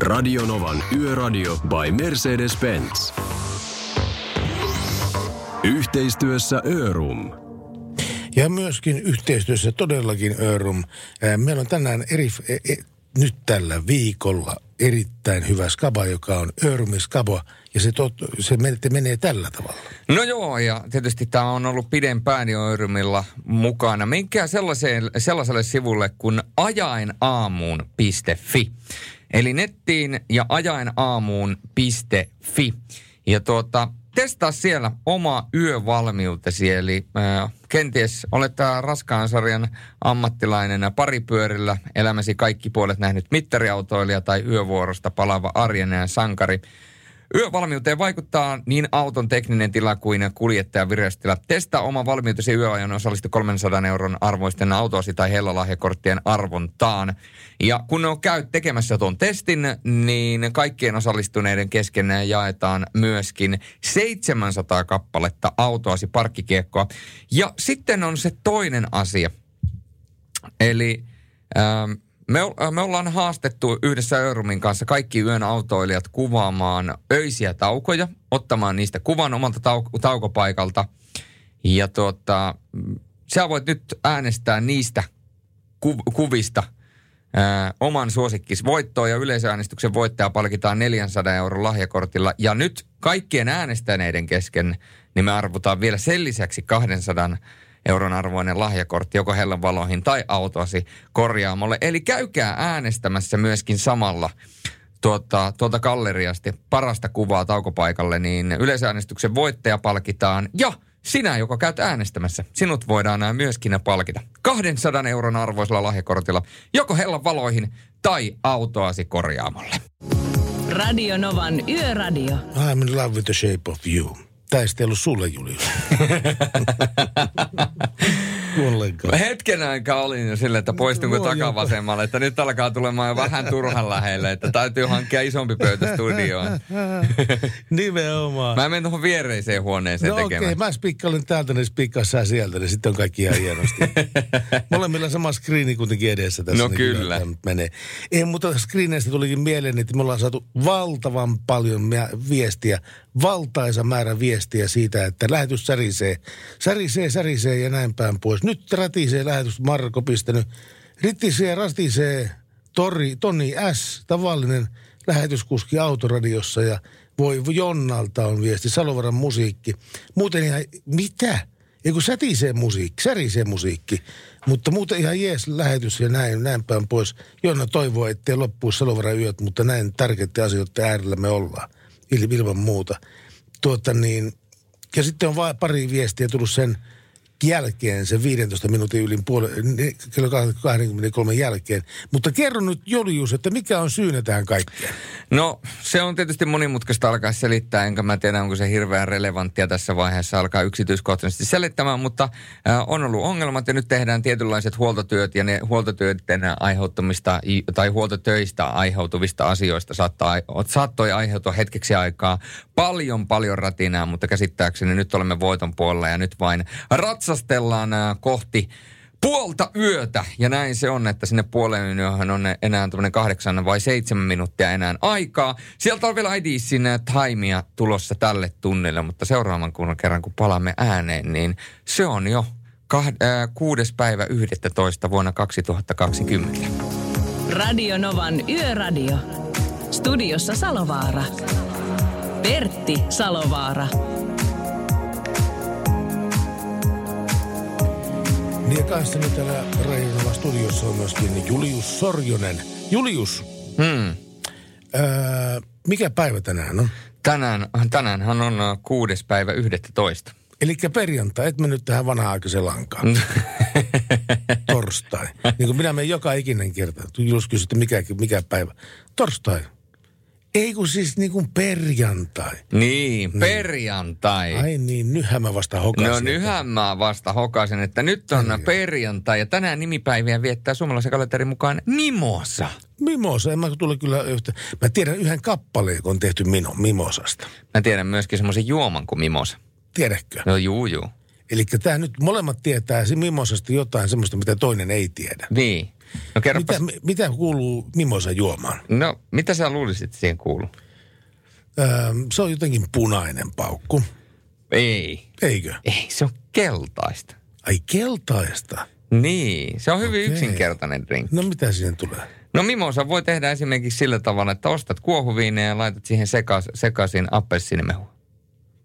Radionovan Yöradio by Mercedes-Benz. Yhteistyössä Örum. Ja myöskin yhteistyössä todellakin Örum. Ää, Meillä on tänään eri, e, e, nyt tällä viikolla erittäin hyvä skaba, joka on Örumin skaba. Ja se, tot, se menee, tällä tavalla. No joo, ja tietysti tämä on ollut pidempään jo Örymillä mukana. Menkää sellaiselle, sellaiselle sivulle kuin ajainaamuun.fi. Eli nettiin ja ajainaamuun.fi. Ja tuota, testaa siellä oma yövalmiutesi, eli äh, kenties olet tää raskaan sarjan ammattilainen ja paripyörillä elämäsi kaikki puolet nähnyt mittariautoilija tai yövuorosta palaava arjen sankari. Yövalmiuteen vaikuttaa niin auton tekninen tila kuin kuljettajan vireystila. Testaa oma valmiutesi yöajan osallistu 300 euron arvoisten autoasi tai hellalahjakorttien arvontaan. Ja kun on käy tekemässä tuon testin, niin kaikkien osallistuneiden kesken jaetaan myöskin 700 kappaletta autoasi parkkikiekkoa. Ja sitten on se toinen asia. Eli ähm, me, o- me ollaan haastettu yhdessä Örumin kanssa kaikki yön autoilijat kuvaamaan öisiä taukoja, ottamaan niistä kuvan omalta tau- taukopaikalta. Ja tuota, sä voit nyt äänestää niistä ku- kuvista ää, oman suosikkis voittoon ja yleisöäänestyksen voittaja palkitaan 400 euron lahjakortilla. Ja nyt kaikkien äänestäneiden kesken niin me arvotaan vielä sen lisäksi 200 euron arvoinen lahjakortti joko Hellan valoihin tai autoasi korjaamolle. Eli käykää äänestämässä myöskin samalla tuota, tuolta galleriasta parasta kuvaa taukopaikalle, niin yleisöäänestyksen voittaja palkitaan ja sinä, joka käyt äänestämässä, sinut voidaan nämä myöskin palkita. 200 euron arvoisella lahjakortilla joko Hellan valoihin tai autoasi korjaamolle. Radio Novan Yöradio. I'm in love with the shape of you. Tämä ei ollut sulle, Julius. Hetken aikaa olin jo silleen, että poistunko Voi jopa. takavasemmalle, että nyt alkaa tulemaan jo vähän turhan lähelle, että täytyy hankkia isompi pöytä studioon. Nimenomaan. Mä menen tuohon viereiseen huoneeseen No okei, tekemään. okay, mä spikkailin täältä, niin spikkaa sieltä, niin sitten on kaikki ihan hienosti. Molemmilla sama screeni kuitenkin edessä tässä. No niin kyllä. nyt Menee. Ei, mutta screeneistä tulikin mieleen, että me ollaan saatu valtavan paljon viestiä, valtaisa määrä viestiä siitä, että lähetys särisee. Särisee, särisee ja näin päin pois. Nyt rätisee lähetys Marko pistänyt. Ritisee, ratisee, Tori, Toni S, tavallinen lähetyskuski autoradiossa ja voi Jonnalta on viesti, Salovaran musiikki. Muuten ihan, mitä? Ei kun sätisee musiikki, särisee musiikki. Mutta muuten ihan jees lähetys ja näin, näin päin pois. Jonna toivoo, ettei loppuisi Salovaran yöt, mutta näin tärkeiden asioiden äärellä me ollaan. Il, ilman muuta. Tuota niin, ja sitten on vain pari viestiä tullut sen jälkeen, sen 15 minuutin ylin puole, ne- kello 23 jälkeen. Mutta kerro nyt Julius, että mikä on syynä tähän kaikkeen? No, se on tietysti monimutkaista alkaa selittää, enkä mä tiedä, onko se hirveän relevanttia tässä vaiheessa alkaa yksityiskohtaisesti selittämään, mutta äh, on ollut ongelmat ja nyt tehdään tietynlaiset huoltotyöt ja ne huoltotyöiden aiheuttamista tai huoltotöistä aiheutuvista asioista saattaa, saattoi aiheutua hetkeksi aikaa paljon paljon ratinaa, mutta käsittääkseni nyt olemme voiton puolella ja nyt vain ratsastellaan äh, kohti puolta yötä. Ja näin se on, että sinne puoleen yöhön on enää tämmöinen kahdeksan vai seitsemän minuuttia enää aikaa. Sieltä on vielä IDCin taimia tulossa tälle tunnille, mutta seuraavan kun kerran kun palaamme ääneen, niin se on jo kah- äh, kuudes päivä 11 vuonna 2020. Radio Novan Yöradio. Studiossa Salovaara. Pertti Salovaara. Niin ja kanssani täällä Rajoilla studiossa on myöskin Julius Sorjonen. Julius, Hmm. ää, mikä päivä tänään on? Tänään, tänäänhän on äh, kuudes päivä 11. Eli perjantai, et mennyt tähän vanha-aikaiseen lankaan. Torstai. Niin kuin minä menen joka ikinen kerta. Julius kysyy, että mikä, mikä päivä. Torstai. Ei kun siis niin kuin perjantai. Niin, perjantai. Ai niin, nythän mä vasta hokasin. No nyhän mä vasta hokasin, että nyt on perjantai ja tänään nimipäiviä viettää suomalaisen kalenterin mukaan Mimosa. Mimosa, en mä tule kyllä yhtä. Mä tiedän yhden kappaleen, joka on tehty mino, Mimosasta. Mä tiedän myöskin semmoisen juoman kuin Mimosa. Tiedätkö? No juu, juu. Eli tämä nyt molemmat tietää Mimosasta jotain semmoista, mitä toinen ei tiedä. Niin. No kerropas. Mitä, mi- mitä kuuluu Mimosa juomaan? No, mitä sä luulisit, siihen kuuluu? Öö, se on jotenkin punainen paukku. Ei. Eikö? Ei, se on keltaista. Ai keltaista. Niin, se on hyvin Okei. yksinkertainen drink. No mitä siihen tulee? No mimosa voi tehdä esimerkiksi sillä tavalla, että ostat kuohuviineja ja laitat siihen sekas, sekaisin appelsiinimehua.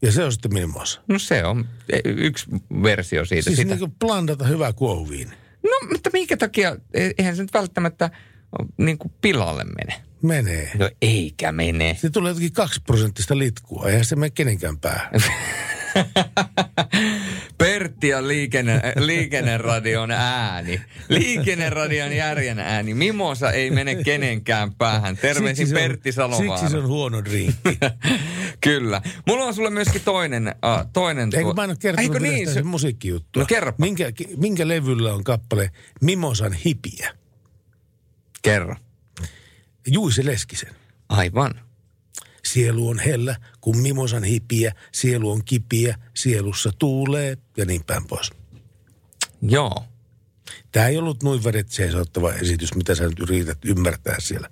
Ja se on sitten Mimosa. No se on yksi versio siitä. Siis sitä. niin kuin blandata hyvä kuohuviini. No, mutta minkä takia, e- eihän se nyt välttämättä niin kuin pilalle mene. Menee. No eikä mene. Se tulee jotenkin kaksi prosenttista litkua. Eihän se mene kenenkään päähän. Pertti ja liikenne, liikenneradion ääni. Liikenneradion järjen ääni. Mimosa ei mene kenenkään päähän. Terveisin Siksi on- Pertti Salovaara. Siksi se on huono drinkki. Kyllä. Mulla on sulle myöskin toinen, uh, toinen Eikö mä en ole kertonut Eikö niin? Se, musiikkijuttua? No kerropa. Minkä, minkä levyllä on kappale Mimosan hipiä? kerro. Juise Leskisen. Aivan. Sielu on hellä, kun mimosan hipiä, sielu on kipiä, sielussa tuulee ja niin päin pois. Joo. Tämä ei ollut noin seisottava esitys, mitä sä nyt yrität ymmärtää siellä.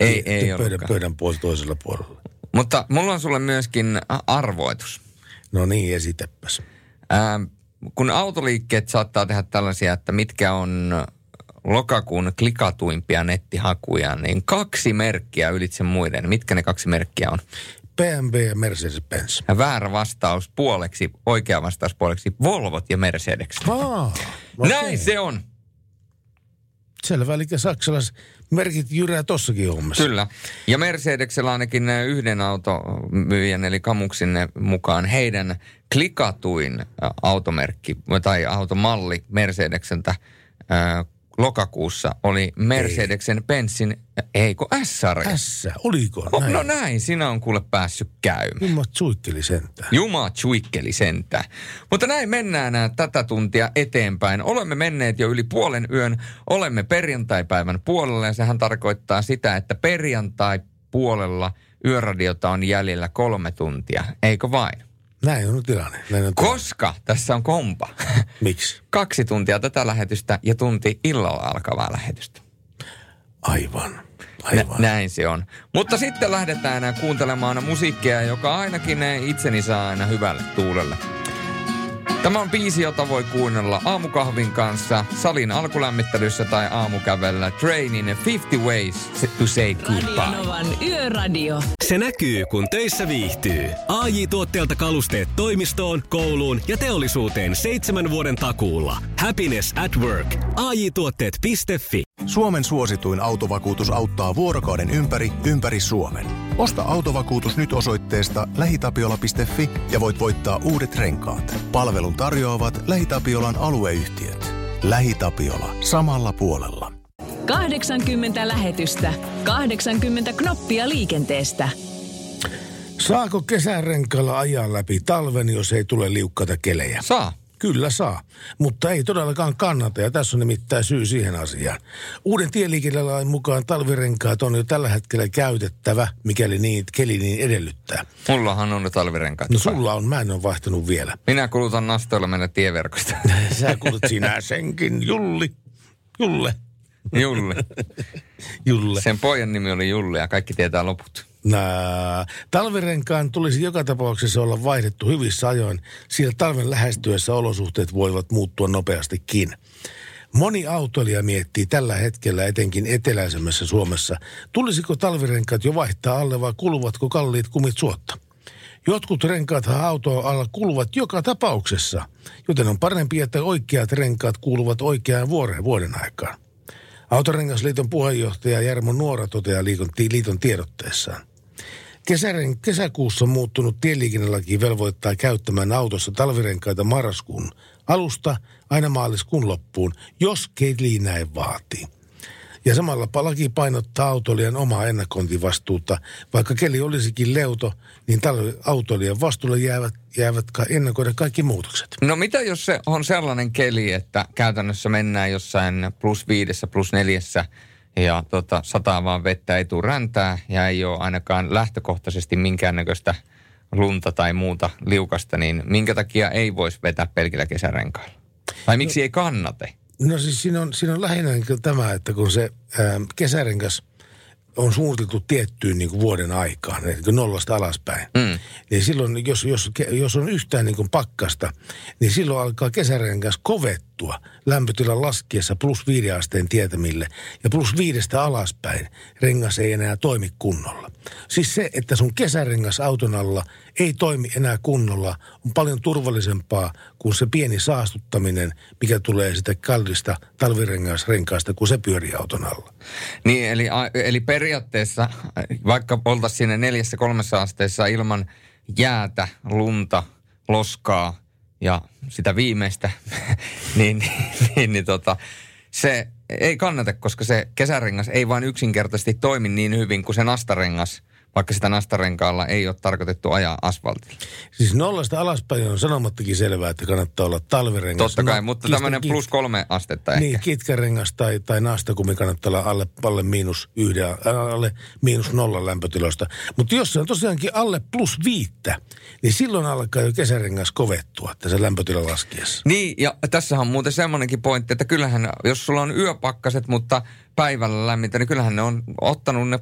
Ei- ei pöydän, ollutkaan. pöydän puolella toisella puolella. Mutta mulla on sulle myöskin arvoitus. No niin, esitäpäs. Ää, kun autoliikkeet saattaa tehdä tällaisia, että mitkä on lokakuun klikatuimpia nettihakuja, niin kaksi merkkiä ylitse muiden. Mitkä ne kaksi merkkiä on? BMW ja Mercedes-Benz. Väärä vastaus puoleksi, oikea vastaus puoleksi Volvot ja Mercedes. Aa, Näin se on. Selvä, eli saksalais merkit jyrää tossakin hommassa. Kyllä. Ja Mercedesellä ainakin yhden automyyjän, eli Kamuksin mukaan heidän klikatuin automerkki tai automalli Mercedekseltä lokakuussa oli Mercedeksen Benzin, ei kun S-sarja. S, oliko Oh, näin? no näin, sinä on kuule päässyt käymään. Jumma tsuikkeli sentään. Juma tsuikkeli sentään. Mutta näin mennään nää tätä tuntia eteenpäin. Olemme menneet jo yli puolen yön. Olemme perjantaipäivän puolella ja sehän tarkoittaa sitä, että perjantai puolella yöradiota on jäljellä kolme tuntia. Eikö vain? Näin on tilanne. Näin on tilanne. Koska tässä on kompa. Miksi? Kaksi tuntia tätä lähetystä ja tunti illalla alkavaa lähetystä. Aivan. Nä, Aivan. näin se on. Mutta sitten lähdetään kuuntelemaan musiikkia, joka ainakin itseni saa aina hyvälle tuulelle. Tämä on biisi, jota voi kuunnella aamukahvin kanssa, salin alkulämmittelyssä tai aamukävellä Trainin 50 Ways to Say Goodbye. Novan Yöradio. Se näkyy, kun töissä viihtyy. ai tuotteelta kalusteet toimistoon, kouluun ja teollisuuteen seitsemän vuoden takuulla. Happiness at work. ai tuotteetfi Suomen suosituin autovakuutus auttaa vuorokauden ympäri, ympäri Suomen. Osta autovakuutus nyt osoitteesta lähitapiola.fi ja voit voittaa uudet renkaat. Palvelun tarjoavat LähiTapiolan alueyhtiöt. LähiTapiola. Samalla puolella. 80 lähetystä, 80 knoppia liikenteestä. Saako kesärenkailla ajaa läpi talven, jos ei tule liukkata kelejä? Saa. Kyllä saa, mutta ei todellakaan kannata ja tässä on nimittäin syy siihen asiaan. Uuden tieliikennelain mukaan talvirenkaat on jo tällä hetkellä käytettävä, mikäli niin, keli niin edellyttää. Mullahan on ne talvirenkaat. No sulla on, mä en ole vaihtanut vielä. Minä kulutan nastoilla mennä tieverkosta. Sä kuulet sinä senkin, Julli. Julle. Julle. Julle. Sen pojan nimi oli Julle ja kaikki tietää loput. Nää, talvirenkaan tulisi joka tapauksessa olla vaihdettu hyvissä ajoin, sillä talven lähestyessä olosuhteet voivat muuttua nopeastikin. Moni autoilija miettii tällä hetkellä etenkin eteläisemmässä Suomessa, tulisiko talvirenkaat jo vaihtaa alle vai kuluvatko kalliit kumit suotta. Jotkut renkaathan autoa alla kuluvat joka tapauksessa, joten on parempi, että oikeat renkaat kuuluvat oikeaan vuoden, vuoden aikaan. Autorengasliiton puheenjohtaja Jarmo Nuora toteaa liiton, liiton tiedotteessaan. Kesären, kesäkuussa muuttunut tieliikennelaki velvoittaa käyttämään autossa talvirenkaita marraskuun alusta aina maaliskuun loppuun, jos keli näin vaatii. Ja samalla laki painottaa autoilijan omaa ennakointivastuuta. Vaikka keli olisikin leuto, niin autoilijan vastuulle jäävät, jäävät ennakoida kaikki muutokset. No mitä jos se on sellainen keli, että käytännössä mennään jossain plus viidessä, plus neljässä ja tota, sataa vaan vettä, ei tule räntää ja ei ole ainakaan lähtökohtaisesti minkäännäköistä lunta tai muuta liukasta, niin minkä takia ei voisi vetää pelkillä kesärenkailla? Tai miksi ei kannate? No siis siinä on, siinä on lähinnä niin tämä, että kun se ää, kesärengas on suunniteltu tiettyyn niin kuin vuoden aikaan, eli nollasta alaspäin. Mm. Niin silloin, jos, jos, jos on yhtään niin kuin pakkasta, niin silloin alkaa kesärengas kovettua lämpötilan laskiessa plus viiden asteen tietämille. Ja plus viidestä alaspäin rengas ei enää toimi kunnolla. Siis se, että sun kesärengas auton alla ei toimi enää kunnolla, on paljon turvallisempaa kuin se pieni saastuttaminen, mikä tulee sitä kallista talvirengasrenkaasta, kun se pyörii auton alla. Niin, eli, eli periaatteessa, vaikka oltaisiin siinä neljässä kolmessa asteessa ilman jäätä, lunta, loskaa ja sitä viimeistä, niin, niin, niin tota, se ei kannata, koska se kesärengas ei vain yksinkertaisesti toimi niin hyvin kuin se nastarengas, vaikka sitä nastarenkaalla ei ole tarkoitettu ajaa asfaltilla. Siis nollasta alaspäin on sanomattakin selvää, että kannattaa olla talvirengas. Totta kai, No, mutta tämmöinen kit- plus kolme astetta ehkä. Niin, kitkärengas tai, tai naastakumi kannattaa olla alle, alle miinus yhden, ä, alle miinus nollan lämpötiloista. Mutta jos se on tosiaankin alle plus viittä, niin silloin alkaa jo kesärengas kovettua tässä lämpötilan laskiessa. Niin, ja tässä on muuten semmoinenkin pointti, että kyllähän, jos sulla on yöpakkaset, mutta päivällä lämmintä, niin kyllähän ne on ottanut ne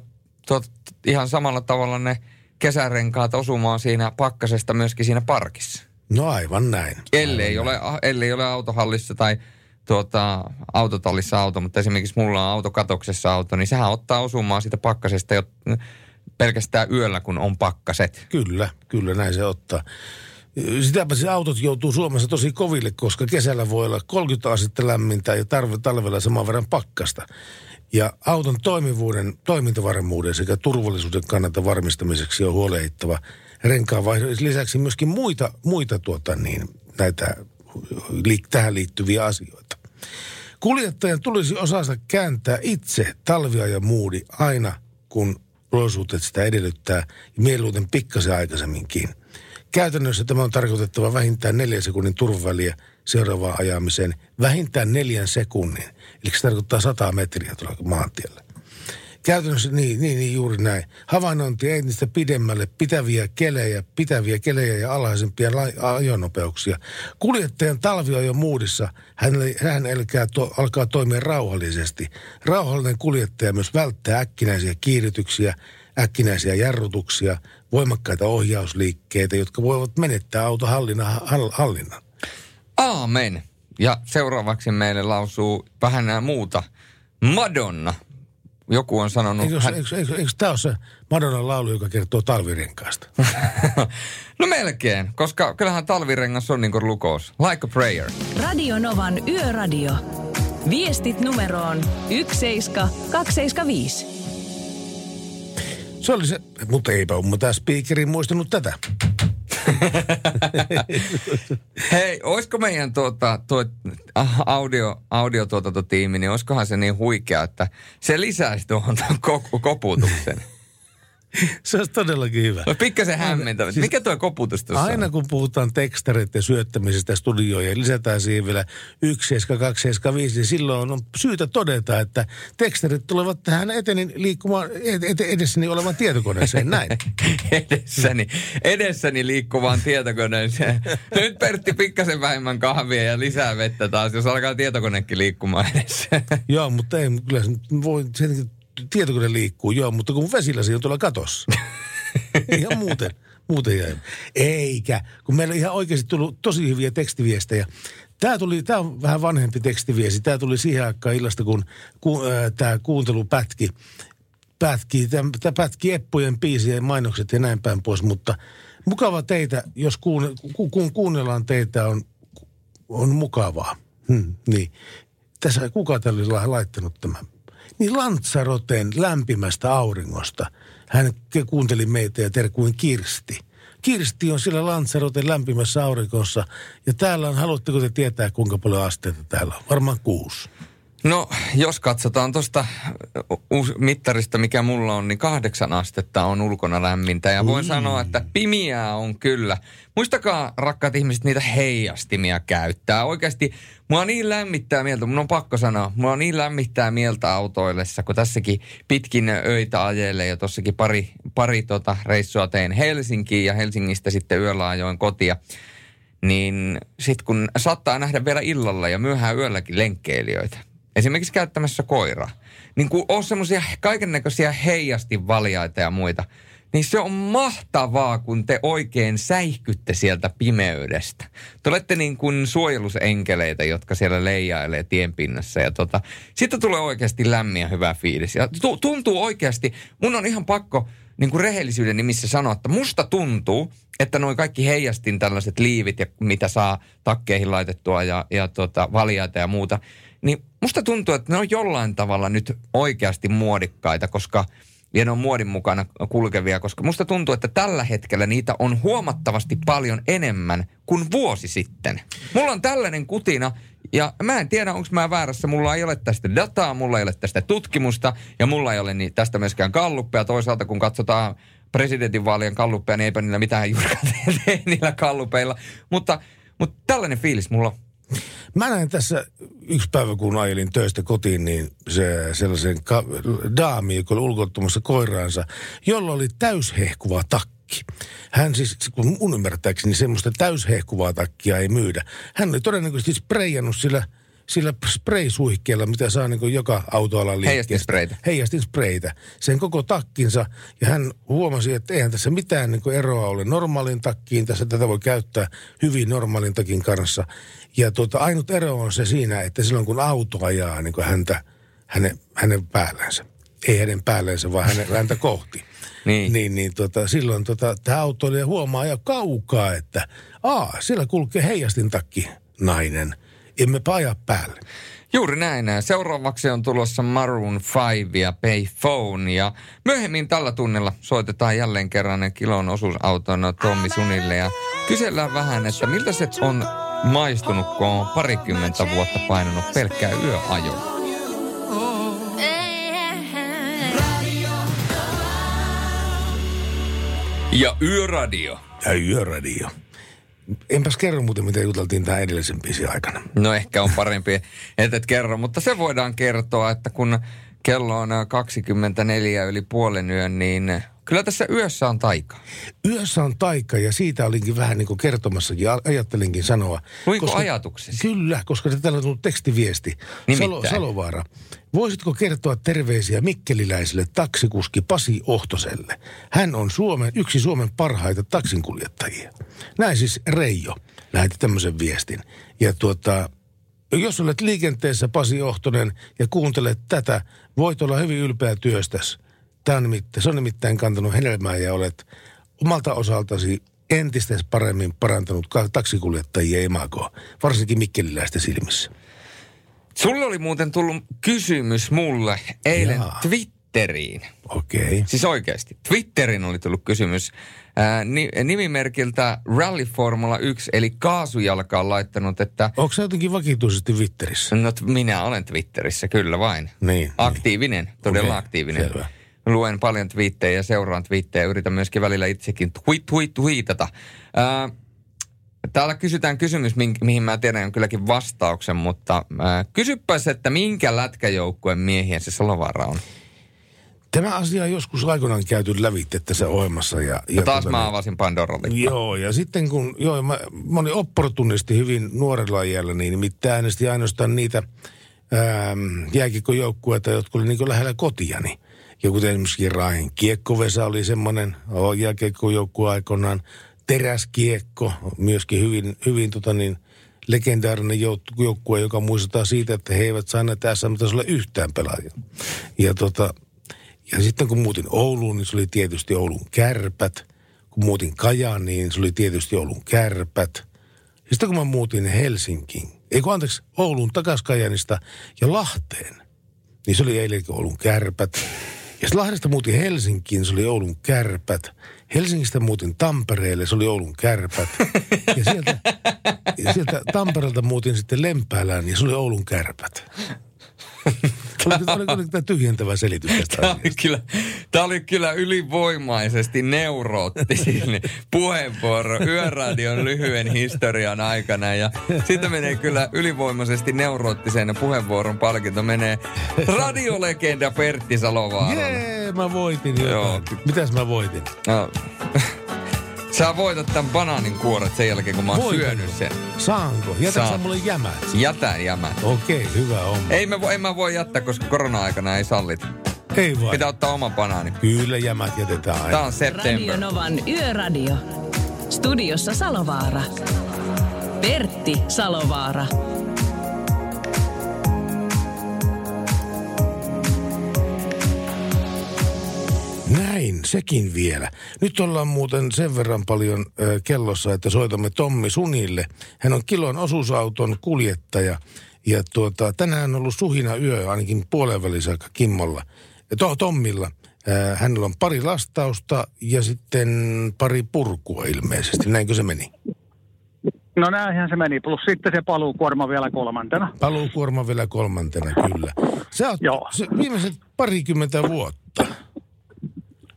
tot, ihan samalla tavalla ne kesärenkaat osumaan siinä pakkasesta myöskin siinä parkissa. No aivan näin. Ellei ole, ellei ole autohallissa tai tuota, autotallissa auto, mutta esimerkiksi mulla on autokatoksessa auto, niin sehän ottaa osumaan siitä pakkasesta jo pelkästään yöllä, kun on pakkaset. Kyllä, kyllä näin se ottaa. Sitäpä se autot joutuu Suomessa tosi koville, koska kesällä voi olla 30 astetta lämmintä ja tarve, talvella saman verran pakkasta. Ja auton toimivuuden, toimintavarmuuden sekä turvallisuuden kannalta varmistamiseksi on huolehdittava renkaanvaihdon lisäksi myöskin muita, muita tuota niin, näitä tähän liittyviä asioita. Kuljettajan tulisi osata kääntää itse talviajan muudi aina, kun olosuhteet sitä edellyttää, ja mieluiten pikkasen aikaisemminkin. Käytännössä tämä on tarkoitettava vähintään neljän sekunnin turvaväliä seuraavaan ajamiseen, vähintään neljän sekunnin. Eli se tarkoittaa 100 metriä tuolla maantiellä. Käytännössä niin, niin, niin juuri näin. Havainnointi entistä pidemmälle pitäviä kelejä, pitäviä kelejä ja alhaisempia ajonopeuksia. Kuljettajan talviajon muudissa hän, hän elkää to, alkaa toimia rauhallisesti. Rauhallinen kuljettaja myös välttää äkkinäisiä kiihdytyksiä, äkkinäisiä jarrutuksia, voimakkaita ohjausliikkeitä, jotka voivat menettää auton hallinnan. hall- hallinnan. Aamen. Ja seuraavaksi meille lausuu vähän nää muuta. Madonna. Joku on sanonut... Eikö, hän- eikö, eikö, eikö tämä ole se Madonnan laulu, joka kertoo talvirenkaasta? no melkein, koska kyllähän talvirengas on niin kuin lukous. Like a prayer. Radio Novan Yöradio. Viestit numeroon 17275. Se oli se, mutta eipä umma tämä speakeri muistanut tätä. Hei, olisiko meidän tuota, tuo ah, audio, audiotuotantotiimi, niin olisikohan se niin huikea, että se lisäisi tuohon tuon ko- koputuksen. Se olisi todellakin hyvä. No pikkasen hämmentävä. Siis- Mikä tuo koputus tuossa Aina on? kun puhutaan tekstareiden syöttämisestä studioon ja lisätään siihen vielä 1, 2, 7, 5, niin silloin on syytä todeta, että tekstarit tulevat tähän eteni liikkumaan ed- ed- edessäni olevan tietokoneeseen. Näin. edessäni, edessäni liikkuvaan tietokoneeseen. Nyt Pertti pikkasen vähemmän kahvia ja lisää vettä taas, jos alkaa tietokonekin liikkumaan edessä. joo, mutta ei, kyllä voi, tietokone liikkuu, joo, mutta kun vesilasi on tuolla katossa. ihan muuten, muuten jäi. Eikä, kun meillä on ihan oikeasti tullut tosi hyviä tekstiviestejä. Tämä, tuli, tämä on vähän vanhempi tekstiviesti. Tämä tuli siihen aikaan illasta, kun ku, äh, tämä kuuntelu pätki. Pätki, tämä pätki Eppujen biisiä, mainokset ja näin päin pois, mutta mukava teitä, jos kuun, ku, kun kuunnellaan teitä, on, on mukavaa. Hmm, niin. Tässä kuka tällä laittanut tämän? Niin Lantsaroten lämpimästä auringosta. Hän kuunteli meitä ja terkuin Kirsti. Kirsti on sillä Lantsaroten lämpimässä aurinkossa. Ja täällä on, haluatteko te tietää kuinka paljon asteita täällä on? Varmaan kuusi. No, jos katsotaan tuosta mittarista, mikä mulla on, niin kahdeksan astetta on ulkona lämmintä. Ja voin Ui. sanoa, että pimiää on kyllä. Muistakaa, rakkaat ihmiset, niitä heijastimia käyttää. Oikeasti, mua niin lämmittää mieltä, mun on pakko sanoa, mua niin lämmittää mieltä autoillessa, kun tässäkin pitkin öitä ajelee ja tossakin pari, pari tota reissua tein Helsinkiin ja Helsingistä sitten yöllä ajoin kotia niin sitten kun saattaa nähdä vielä illalla ja myöhään yölläkin lenkkeilijöitä, esimerkiksi käyttämässä koiraa, niin kun on semmoisia kaiken näköisiä heijastinvaljaita ja muita, niin se on mahtavaa, kun te oikein säihkytte sieltä pimeydestä. Te olette niin kuin suojelusenkeleitä, jotka siellä leijailee tienpinnassa. Ja tota, sitten tulee oikeasti lämmin ja hyvä fiilis. Ja tu- tuntuu oikeasti, mun on ihan pakko niin kuin rehellisyyden nimissä sanoa, että musta tuntuu, että noin kaikki heijastin tällaiset liivit, ja mitä saa takkeihin laitettua ja, ja tota, valjaita ja muuta, niin musta tuntuu, että ne on jollain tavalla nyt oikeasti muodikkaita, koska ja ne on muodin mukana kulkevia, koska musta tuntuu, että tällä hetkellä niitä on huomattavasti paljon enemmän kuin vuosi sitten. Mulla on tällainen kutina, ja mä en tiedä, onko mä väärässä. Mulla ei ole tästä dataa, mulla ei ole tästä tutkimusta, ja mulla ei ole niin tästä myöskään kalluppeja. Toisaalta kun katsotaan presidentinvaalien kalluppeja, niin eipä niillä mitään juurikaan tee niillä kallupeilla. Mutta, mutta tällainen fiilis mulla on. Mä näin tässä yksi päivä, kun ajelin töistä kotiin, niin se sellaisen ka- daami, joka oli ulkoottamassa koiraansa, jolla oli täyshehkuva takki. Hän siis, kun mun ymmärtääkseni semmoista täyshehkuvaa takkia ei myydä. Hän oli todennäköisesti sprayannut sillä, sillä spray-suihkeella, mitä saa niin joka autoalan liikkeestä. Heijastinspreitä. Heijastinspreitä. Sen koko takkinsa. Ja hän huomasi, että eihän tässä mitään niin eroa ole normaalin takkiin. Tässä tätä voi käyttää hyvin normaalin takin kanssa. Ja tuota, ainut ero on se siinä, että silloin kun auto ajaa niin häntä, hänen, hänen päällänsä. Ei hänen päällänsä, vaan hänen, häntä kohti. Niin. Niin, niin tota, silloin tota, tämä autoilija huomaa jo kaukaa, että aa, siellä kulkee heijastin takki nainen. Emmepä aja päälle. Juuri näin. Seuraavaksi on tulossa Maroon 5 ja Payphone. Ja myöhemmin tällä tunnilla soitetaan jälleen kerran kilon osuusauton Tommi Sunille. Ja kysellään vähän, että miltä se on maistunut, kun on parikymmentä vuotta painanut pelkkää yöajoa. Ja Yöradio. Ja yöradio. Enpäs kerro muuten, mitä juteltiin tämän edellisen biisin aikana. No ehkä on parempi, että et kerro, mutta se voidaan kertoa, että kun kello on 24 yli puolen yön, niin kyllä tässä yössä on taika. Yössä on taika ja siitä olinkin vähän niin kuin kertomassakin, ajattelinkin sanoa. Luinko ajatuksesi? Kyllä, koska se täällä on tullut tekstiviesti. Nimittäin. Salo, Salovaara, voisitko kertoa terveisiä mikkeliläiselle taksikuski Pasi Ohtoselle? Hän on Suomen, yksi Suomen parhaita taksinkuljettajia. Näin siis Reijo lähetti tämmöisen viestin. Ja tuota, jos olet liikenteessä Pasi Ohtonen ja kuuntelet tätä, voit olla hyvin ylpeä työstäsi. Tämä on nimittäin, se on nimittäin kantanut hedelmää ja olet omalta osaltasi entistä paremmin parantanut taksikuljettajien imagoa, varsinkin mikkeliläisten silmissä. Sulle oli muuten tullut kysymys mulle eilen Jaa. Twitteriin. Okei. Okay. Siis oikeasti. Twitterin oli tullut kysymys. Ää, ni, nimimerkiltä Rally Formula 1, eli kaasujalka on laittanut, että Onko se jotenkin vakituisesti Twitterissä? no, minä olen Twitterissä, kyllä vain. Niin, Aktiivinen, todella Okei, aktiivinen. selvä. Luen paljon twiittejä ja seuraan twiittejä. Yritän myöskin välillä itsekin tweet, tweet, tweetata. Ää, täällä kysytään kysymys, mihin mä tiedän kylläkin vastauksen, mutta ää, kysypäs, että minkä lätkäjoukkueen miehiä se Salovaara on. Tämä asia on joskus aikoinaan käyty lävitse tässä ohjelmassa. Ja, Ja taas tota mä niin- avasin Pandoran. Joo, ja sitten kun, joo, mä, mä olin opportunisti hyvin nuorella iällä, niin nimittäin äänestin ainoastaan niitä ähm, jääkiekkojoukkueita, jotka oli niin lähellä kotiani. Ja kuten esimerkiksi Rain Kiekkovesa oli semmoinen jääkiekkojoukkue aikoinaan. Teräskiekko, myöskin hyvin, hyvin tota niin, legendaarinen jouk- joukkue, joka muistetaan siitä, että he eivät saaneet SM-tasolla yhtään pelaajia. Ja tota, ja sitten kun muutin Ouluun, niin se oli tietysti Oulun kärpät. Kun muutin Kajaan, niin se oli tietysti Oulun kärpät. Ja sitten kun mä muutin Helsinkiin, ei kun anteeksi, Oulun takas Kajanista ja Lahteen, niin se oli eilenkin Oulun kärpät. Ja sitten Lahdesta muutin Helsinkiin, se oli Oulun kärpät. Helsingistä muutin Tampereelle, se oli Oulun kärpät. Ja sieltä, ja sieltä Tampereelta muutin sitten Lempäälään, ja se oli Oulun kärpät. Oliko, oliko, oliko tämä tyhjentävä selitys tästä Tämä oli, kyllä, tämä oli kyllä ylivoimaisesti neuroottinen puheenvuoro Yöradion lyhyen historian aikana. Ja sitten menee kyllä ylivoimaisesti neuroottiseen puheenvuoron palkinto menee radiolegenda Pertti Salovaaralle. Jee, mä voitin jotain. Joo. Mitäs mä voitin? No. Sä voitat tämän banaanin kuoret sen jälkeen, kun mä oon Voitanko? syönyt sen. Saanko? Jätätkö sä Saat. mulle jämät? Jätän jämät. Okei, hyvä homma. Ei mä, vo, en mä voi jättää, koska korona-aikana ei sallita. Ei vai? Pitää ottaa oma banaani. Kyllä jämät jätetään aina. Tää on Radio September. Novan Yöradio. Studiossa Salovaara. Pertti Salovaara. Näin, sekin vielä. Nyt ollaan muuten sen verran paljon ö, kellossa, että soitamme Tommi Sunille. Hän on kilon osuusauton kuljettaja. Ja tuota, tänään on ollut suhina yö, ainakin puolen välissä aika Kimmolla. Ja to, Tommilla. Ö, hänellä on pari lastausta ja sitten pari purkua ilmeisesti. Näinkö se meni? No näinhän se meni, plus sitten se paluukuorma vielä kolmantena. Paluukuorma vielä kolmantena, kyllä. Sä oot Joo. se, viimeiset parikymmentä vuotta.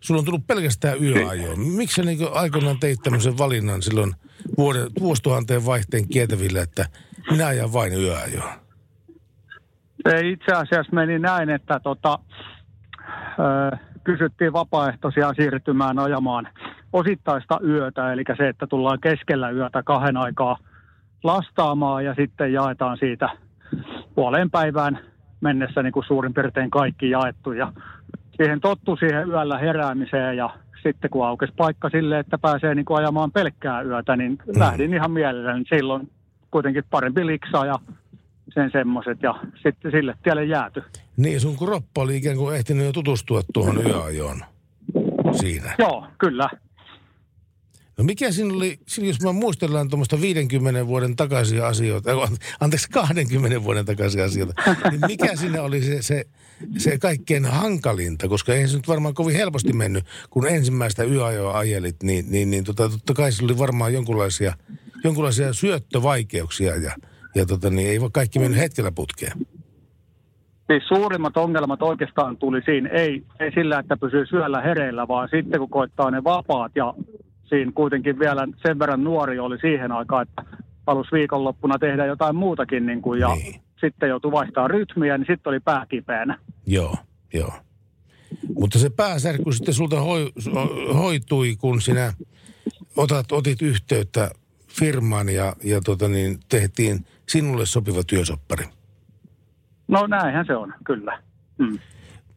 Sulla on tullut pelkästään yöajoa. Miksi sä niin aikoinaan teit tämmöisen valinnan silloin vuoden, vuosituhanteen vaihteen kietävillä, että minä ajan vain yöajoa? Se itse asiassa meni näin, että tota, ö, kysyttiin vapaaehtoisia siirtymään ajamaan osittaista yötä, eli se, että tullaan keskellä yötä kahden aikaa lastaamaan ja sitten jaetaan siitä puoleen päivään mennessä niin kuin suurin piirtein kaikki jaettu. Ja siihen tottu siihen yöllä heräämiseen ja sitten kun aukesi paikka sille, että pääsee niin kuin ajamaan pelkkää yötä, niin mm. lähdin ihan mielelläni. Silloin kuitenkin parempi liksa ja sen semmoiset ja sitten sille tielle jääty. Niin, sun kroppa oli ikään kuin ehtinyt jo tutustua tuohon yöajoon siinä. Joo, kyllä. No mikä siinä oli, jos mä muistellaan tuommoista 50 vuoden takaisia asioita, anteeksi 20 vuoden takaisia asioita, niin mikä siinä oli se, se, se kaikkein hankalinta, koska eihän se nyt varmaan kovin helposti mennyt, kun ensimmäistä yöajoa ajelit, niin, niin, niin tota, totta kai sillä oli varmaan jonkunlaisia, jonkunlaisia syöttövaikeuksia ja, ja tota, niin ei kaikki mennyt hetkellä putkeen. Siis suurimmat ongelmat oikeastaan tuli siinä, ei, ei sillä, että pysyy syöllä hereillä, vaan sitten kun koittaa ne vapaat ja siinä kuitenkin vielä sen verran nuori oli siihen aikaan, että halusi viikonloppuna tehdä jotain muutakin niin kuin, ja Niin. sitten joutui vaihtaa rytmiä, niin sitten oli pää kipeänä. Joo, joo. Mutta se pääsärky sitten sulta hoi, hoitui, kun sinä otat, otit yhteyttä firmaan ja, ja tota niin, tehtiin sinulle sopiva työsoppari. No näinhän se on, kyllä. Mm.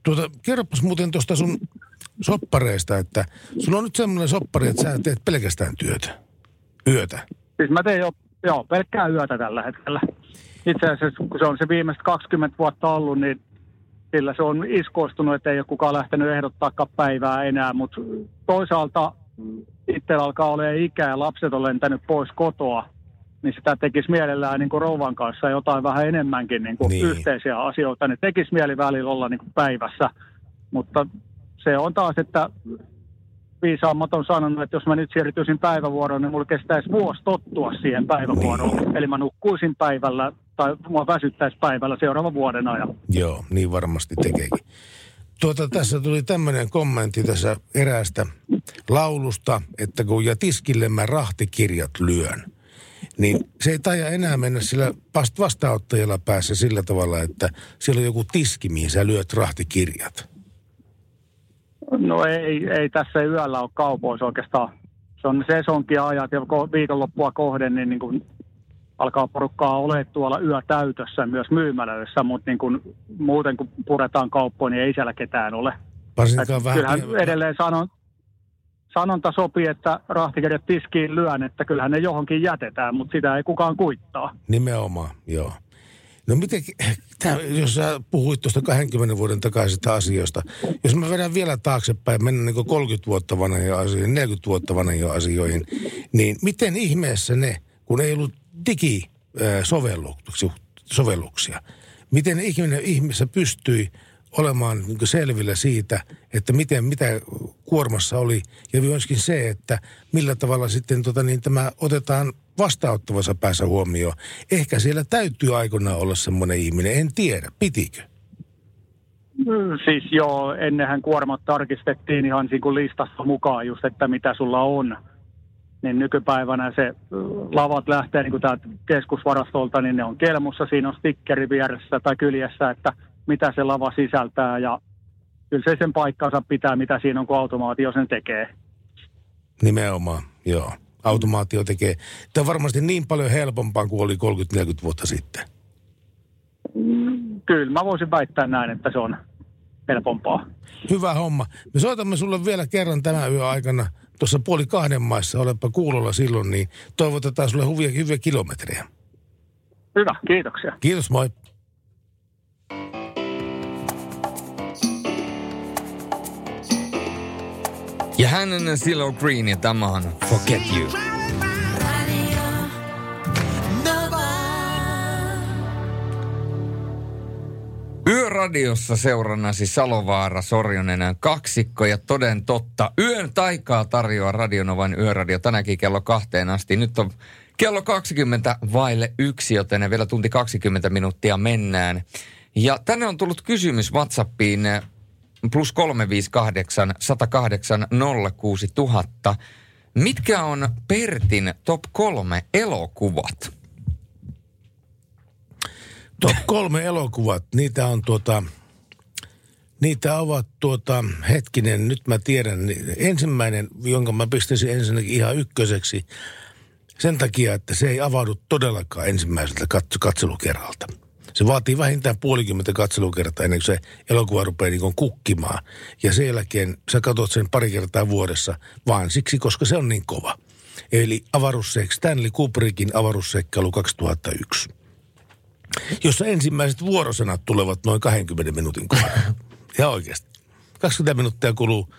Tuota, kerropas muuten tuosta sun soppareista, että sulla on nyt semmoinen soppari, että sä teet pelkästään työtä. Yötä. Siis mä teen jo joo, pelkkää yötä tällä hetkellä. Itse asiassa, kun se on se viimeiset 20 vuotta ollut, niin sillä se on iskoistunut, että ei ole kukaan lähtenyt ehdottaakaan päivää enää, mutta toisaalta itsellä alkaa olemaan ikää ja lapset on lentänyt pois kotoa, niin sitä tekisi mielellään niin kuin rouvan kanssa jotain vähän enemmänkin niin kuin Niin. niin. yhteisiä asioita. Ne tekisi mieli välillä olla niin kuin päivässä, mutta se on taas, että viisaammat on sanonut, että jos mä nyt siirtyisin päivävuoroon, niin mulla kestäisi vuosi tottua siihen päivävuoroon. Niin. Eli mä nukkuisin päivällä tai mua väsyttäisi päivällä seuraavan vuoden ajan. Joo, niin varmasti tekeekin. Tuota, tässä tuli tämmöinen kommentti tässä eräästä laulusta, että kun ja tiskille mä rahtikirjat lyön, niin se ei taida enää mennä sillä vast- vastaanottajalla päässä sillä tavalla, että siellä on joku tiski, mihin sä lyöt rahtikirjat. No ei, ei tässä yöllä ole kaupoissa oikeastaan. Se on sesonkia ajat ja ko- viikonloppua kohden, niin, niin kuin alkaa porukkaa ole tuolla yötäytössä myös myymälöissä, mutta niin kuin, muuten kun puretaan kauppoja, niin ei siellä ketään ole. Varsinkaan vähän... kyllähän edelleen sanon, sanonta sopii, että rahtikirjat tiskiin lyön, että kyllähän ne johonkin jätetään, mutta sitä ei kukaan kuittaa. Nimenomaan, joo. No miten, tää, jos sä puhuit tuosta 20 vuoden takaisista asioista, jos mä vedän vielä taaksepäin, mennään niin 30 vuotta vanhoihin asioihin, 40 vuotta vanhoihin asioihin, niin miten ihmeessä ne, kun ei ollut digisovelluksia, miten ihminen ihmisessä pystyi olemaan niin selvillä siitä, että miten, mitä kuormassa oli. Ja myöskin se, että millä tavalla sitten tota, niin tämä otetaan vastaanottavassa päässä huomioon. Ehkä siellä täytyy aikoinaan olla semmoinen ihminen, en tiedä, pitikö? Siis joo, ennenhän kuormat tarkistettiin ihan niin kuin listassa mukaan just, että mitä sulla on. Niin nykypäivänä se lavat lähtee niin kuin täältä keskusvarastolta, niin ne on kelmussa. Siinä on stikkeri vieressä tai kyljessä, että mitä se lava sisältää ja kyllä se sen paikkansa pitää, mitä siinä on, kun automaatio sen tekee. Nimenomaan, joo. Automaatio tekee. Tämä on varmasti niin paljon helpompaa kuin oli 30-40 vuotta sitten. Kyllä, mä voisin väittää näin, että se on helpompaa. Hyvä homma. Me soitamme sulle vielä kerran tämän yön aikana tuossa puoli kahden maissa, olepa kuulolla silloin, niin toivotetaan sulle hyviä, hyviä kilometrejä. Hyvä, kiitoksia. Kiitos, moi. Ja hän on Silo Green ja tämä on Forget You. Yöradiossa seurannasi Salovaara, Sorjonen kaksikko ja toden totta. Yön taikaa tarjoaa Radionovan yöradio tänäkin kello kahteen asti. Nyt on kello 20 vaille yksi, joten vielä tunti 20 minuuttia mennään. Ja tänne on tullut kysymys WhatsAppiin plus 358 108 06000. Mitkä on Pertin top kolme elokuvat? Top kolme elokuvat, niitä on tuota, niitä ovat tuota, hetkinen, nyt mä tiedän, ensimmäinen, jonka mä pistäisin ensinnäkin ihan ykköseksi, sen takia, että se ei avaudu todellakaan ensimmäiseltä katselukerralta. Se vaatii vähintään puolikymmentä katselukertaa ennen kuin se elokuva rupeaa niin kukkimaan. Ja sen jälkeen sä katsot sen pari kertaa vuodessa, vaan siksi, koska se on niin kova. Eli avaruusseikkailu, Stanley Kubrickin avaruusseikkailu 2001 jossa ensimmäiset vuorosanat tulevat noin 20 minuutin kohdalla. Ja oikeasti. 20 minuuttia kuluu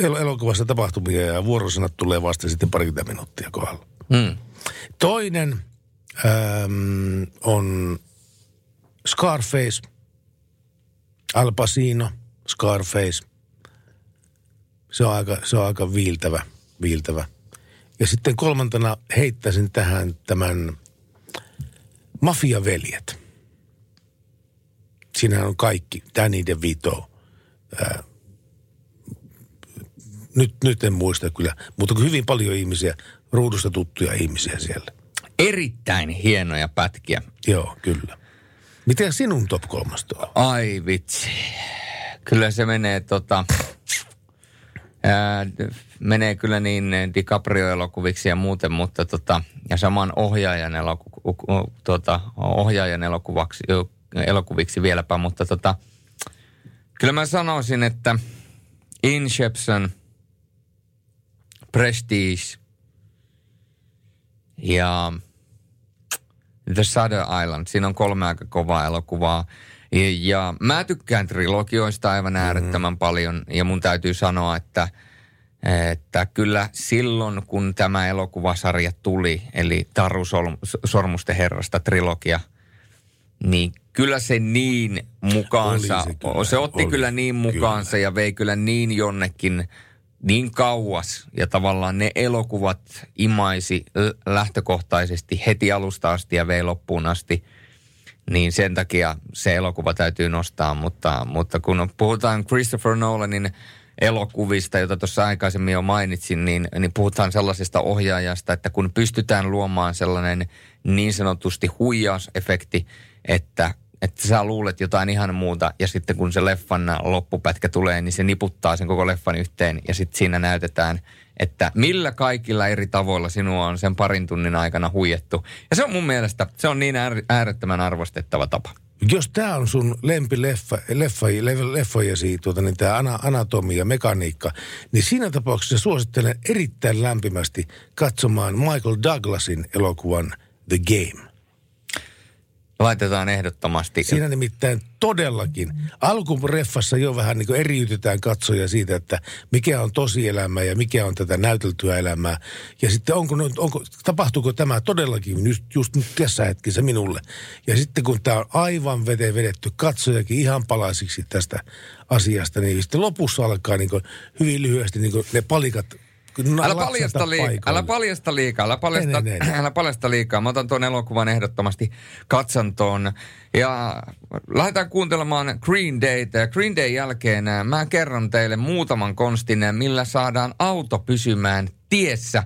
el- elokuvassa tapahtumia ja vuorosanat tulee vasta sitten parikymmentä minuuttia kohdalla. Hmm. Toinen ähm, on Scarface, Al Pacino, Scarface. Se on aika, se on aika viiltävä, viiltävä. Ja sitten kolmantena heittäisin tähän tämän Mafiaveljet. Siinähän on kaikki. Danny DeVito. Ää, nyt, nyt en muista kyllä, mutta hyvin paljon ihmisiä, ruudusta tuttuja ihmisiä siellä. Erittäin hienoja pätkiä. Joo, kyllä. Miten sinun top kolmasta on? Ai vitsi. Kyllä se menee tota... Ää, menee kyllä niin DiCaprio-elokuviksi ja muuten, mutta tota, ja saman ohjaajan, eloku, tota, ohjaajan elokuvaksi, elokuviksi vieläpä, mutta tota, kyllä mä sanoisin, että Inception, Prestige ja The Shadow Island. Siinä on kolme aika kovaa elokuvaa. Ja, ja mä tykkään trilogioista aivan mm-hmm. äärettömän mm. paljon ja mun täytyy sanoa, että – että kyllä silloin, kun tämä elokuvasarja tuli, eli Taru Sormusten herrasta trilogia, niin kyllä se niin mukaansa, se, kyllä, se otti oli, kyllä niin mukaansa kyllä. ja vei kyllä niin jonnekin niin kauas. Ja tavallaan ne elokuvat imaisi lähtökohtaisesti heti alusta asti ja vei loppuun asti. Niin sen takia se elokuva täytyy nostaa, mutta, mutta kun puhutaan Christopher Nolanin elokuvista, jota tuossa aikaisemmin jo mainitsin, niin, niin puhutaan sellaisesta ohjaajasta, että kun pystytään luomaan sellainen niin sanotusti huijausefekti, että että sä luulet jotain ihan muuta ja sitten kun se leffan loppupätkä tulee, niin se niputtaa sen koko leffan yhteen ja sitten siinä näytetään, että millä kaikilla eri tavoilla sinua on sen parin tunnin aikana huijettu. Ja se on mun mielestä, se on niin äärettömän arvostettava tapa jos tämä on sun lempileffa, leffa, leffojesi, tuota, niin tämä anatomia, mekaniikka, niin siinä tapauksessa suosittelen erittäin lämpimästi katsomaan Michael Douglasin elokuvan The Game. Laitetaan ehdottomasti. Siinä nimittäin todellakin. Alkureffassa jo vähän niin eriytetään katsoja siitä, että mikä on tosielämää ja mikä on tätä näyteltyä elämää. Ja sitten onko, onko, tapahtuuko tämä todellakin just, just nyt tässä hetkessä minulle. Ja sitten kun tämä on aivan veteen vedetty katsojakin ihan palasiksi tästä asiasta, niin sitten lopussa alkaa niin hyvin lyhyesti niin ne palikat no, älä, paljasta paikoille. älä paljasta liikaa, älä paljasta, Ei, ei, ei. älä paljasta liikaa. Mä otan tuon elokuvan ehdottomasti katsantoon. Ja lähdetään kuuntelemaan Green Dayta. Ja Green Day jälkeen äh, mä kerron teille muutaman konstin, äh, millä saadaan auto pysymään tiessä.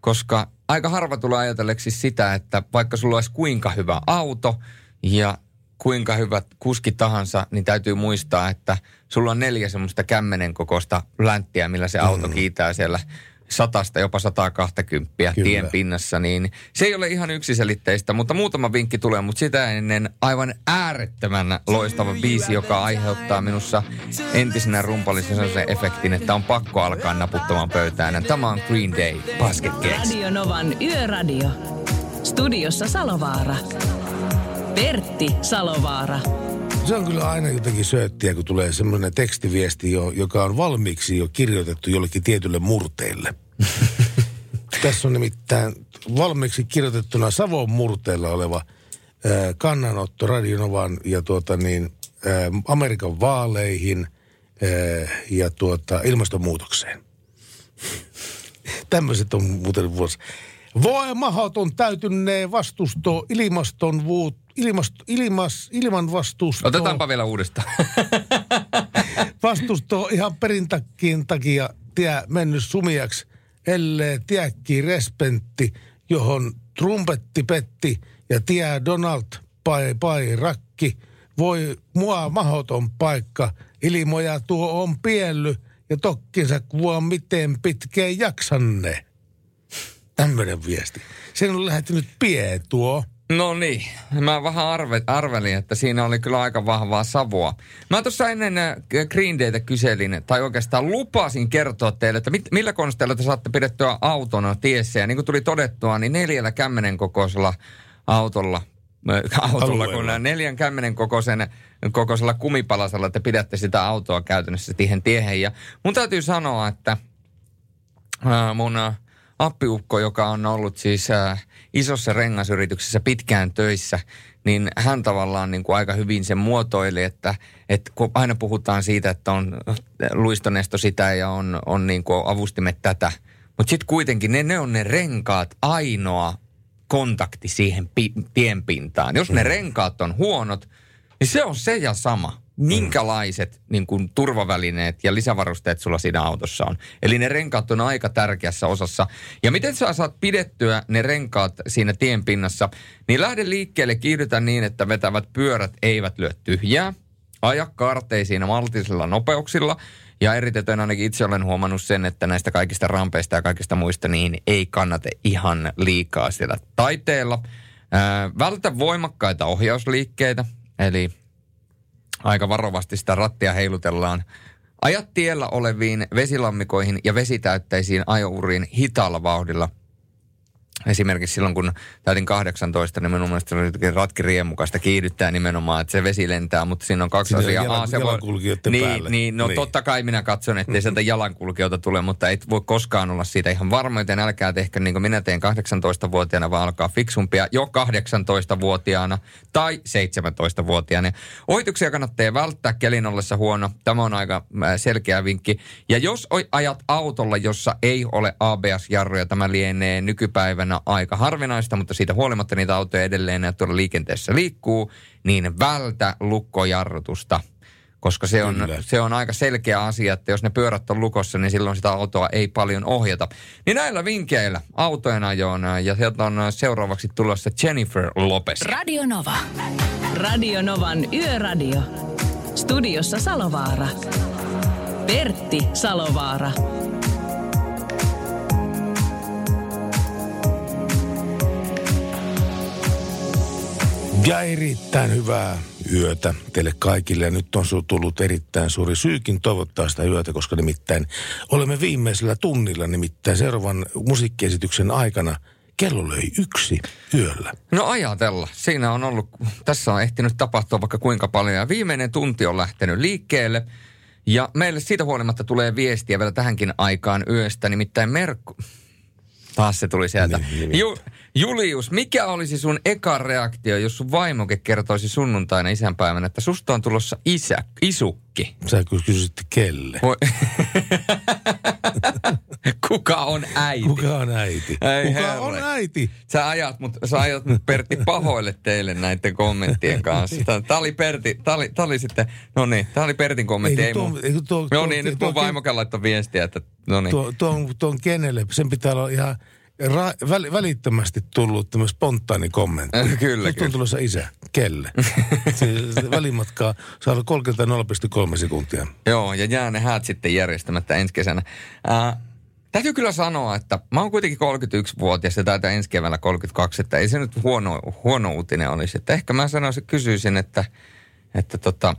Koska aika harva tulee ajatelleeksi sitä, että vaikka sulla olisi kuinka hyvä auto ja kuinka hyvät kuski tahansa, niin täytyy muistaa, että sulla on neljä semmoista kämmenen kokoista länttiä, millä se auto Mm. kiitää siellä satasta, jopa 120 Kyllä. tien pinnassa, niin se ei ole ihan yksiselitteistä, mutta muutama vinkki tulee, mutta sitä ennen aivan äärettömän loistava biisi, joka aiheuttaa minussa entisenä rumpallisen sellaisen efektin, että on pakko alkaa naputtamaan pöytään. Tämä on Green Day Basket Case. Radio Novan Yöradio. Studiossa Salovaara. Pertti Salovaara. Se on kyllä aina jotenkin sööttiä, kun tulee semmoinen tekstiviesti, jo, joka on valmiiksi jo kirjoitettu jollekin tietylle murteelle. Tässä on nimittäin valmiiksi kirjoitettuna Savon murteella oleva ää, kannanotto Radionovan ja tuota niin, ää, Amerikan vaaleihin ää, ja tuota, ilmastonmuutokseen. Tämmöiset on muuten vuosi. Voi mahoton täytynnee vastusto ilmaston vuut, ilmast, ilmas, ilman vastusto. Otetaanpa vielä uudestaan. Vastusto ihan perintakkiin takia tie mennyt sumiaksi, ellei tiekki respentti, johon trumpetti petti ja tie Donald pai pai rakki. Voi mua mahoton paikka, ilmoja tuo on pielly ja tokkinsa kuvaa miten pitkään jaksanne. Tämmöinen viesti. Sen on lähtenyt pie tuo. No niin, mä vähän arve, arvelin, että siinä oli kyllä aika vahvaa savua. Mä tuossa ennen äh, Green Daytä kyselin, tai oikeastaan lupasin kertoa teille, että mit, millä konsteilla te saatte pidettyä autona tiessä. Ja niin kuin tuli todettua, niin neljällä kämmenen kokoisella autolla, äh, autolla kun neljän kämmenen kokoisen, kokoisella kumipalasella te pidätte sitä autoa käytännössä siihen tiehen. Ja mun täytyy sanoa, että ää, mun ää, appiukko, joka on ollut siis ää, isossa rengasyrityksessä pitkään töissä, niin hän tavallaan niin kuin aika hyvin sen muotoili, että, että kun aina puhutaan siitä, että on luistonesto sitä ja on, on niin kuin avustimet tätä, mutta sitten kuitenkin ne, ne on ne renkaat ainoa kontakti siihen pi- tienpintaan. Jos ne renkaat on huonot, niin se on se ja sama. Minkälaiset niin kuin, turvavälineet ja lisävarusteet sulla siinä autossa on. Eli ne renkaat on aika tärkeässä osassa. Ja miten sä saat pidettyä ne renkaat siinä tienpinnassa, niin lähde liikkeelle, kiihdytä niin, että vetävät pyörät eivät lyö tyhjää. Aja kaarteisiin maltillisilla nopeuksilla. Ja eritoten ainakin itse olen huomannut sen, että näistä kaikista rampeista ja kaikista muista, niin ei kannata ihan liikaa siellä taiteella. Ää, vältä voimakkaita ohjausliikkeitä, eli aika varovasti sitä rattia heilutellaan. Ajat tiellä oleviin vesilammikoihin ja vesitäytteisiin ajouriin hitaalla vauhdilla. Esimerkiksi silloin, kun täytin 18, niin minun mielestä ratkiriemukasta kiihdyttää nimenomaan, että se vesi lentää, mutta siinä on kaksi Siinä asiaa. jalan- Aa, se voi- jalankulkijoiden niin, päälle. Niin, no Niin. totta kai minä katson, ettei sieltä jalankulkijoita tule, mutta et voi koskaan olla siitä ihan varma, joten älkää tehkö niin kuin minä teen 18-vuotiaana, vaan alkaa fiksumpia jo 18-vuotiaana tai 17-vuotiaana. Ohituksia kannattaa välttää kelin ollessa huono. Tämä on aika äh, selkeä vinkki. Ja jos ajat autolla, jossa ei ole ABS-jarruja, tämä lienee nykypäivänä aika harvinaista, mutta siitä huolimatta niitä autoja edelleen tuolla liikenteessä liikkuu, niin vältä lukkojarrutusta koska se on, Kyllä. se on aika selkeä asia, että jos ne pyörät on lukossa, niin silloin sitä autoa ei paljon ohjata. Niin näillä vinkkeillä autojen ajoon ja sieltä on seuraavaksi tulossa Jennifer Lopez. Radio Nova. Radio Novan Yöradio. Studiossa Salovaara. Pertti Salovaara. Ja erittäin hyvää yötä teille kaikille. Ja nyt on tullut erittäin suuri syykin toivottaa sitä yötä, koska nimittäin olemme viimeisellä tunnilla, nimittäin seuraavan musiikkiesityksen aikana kello löi yksi yöllä. No ajatella. Siinä on ollut, tässä on ehtinyt tapahtua vaikka kuinka paljon. Ja viimeinen tunti on lähtenyt liikkeelle. Ja meille siitä huolimatta tulee viestiä vielä tähänkin aikaan yöstä. Nimittäin Merkku... Taas se tuli sieltä. Niin, Ju, Julius, mikä olisi sun eka reaktio, jos sun vaimoke kertoisi sunnuntaina isänpäivänä, että susta on tulossa isä, isukki? Sä ky- kysyt kelle. Voi... Kuka on äiti? Kuka on äiti? Ei Kuka herre. on äiti? Sä ajat mut, sä ajat mut Pertti pahoille teille näiden kommenttien kanssa. Tää, tää oli Pertti, tää oli, tää oli sitten, no niin, tää oli Pertin kommentti. Eikö Ei tuo- mun, eikö tuo- no tuo- niin, nyt tuo- mun vaimokin laittoi viestiä, että no niin. Tuo, tuon, tuon kenelle, sen pitää olla ihan ra- väl, välittömästi tullut tämmöinen spontaani kommentti. Kyllä, Nyt kyllä. on tulossa isä. Kelle? se välimatkaa saa olla 30 sekuntia. Joo, ja jää ne häät sitten järjestämättä ensi kesänä. Ää, täytyy kyllä sanoa, että mä oon kuitenkin 31-vuotias ja täytä ensi keväällä 32, että ei se nyt huono, huono uutinen olisi. Että ehkä mä sanoisin, kysyisin, että, että tota,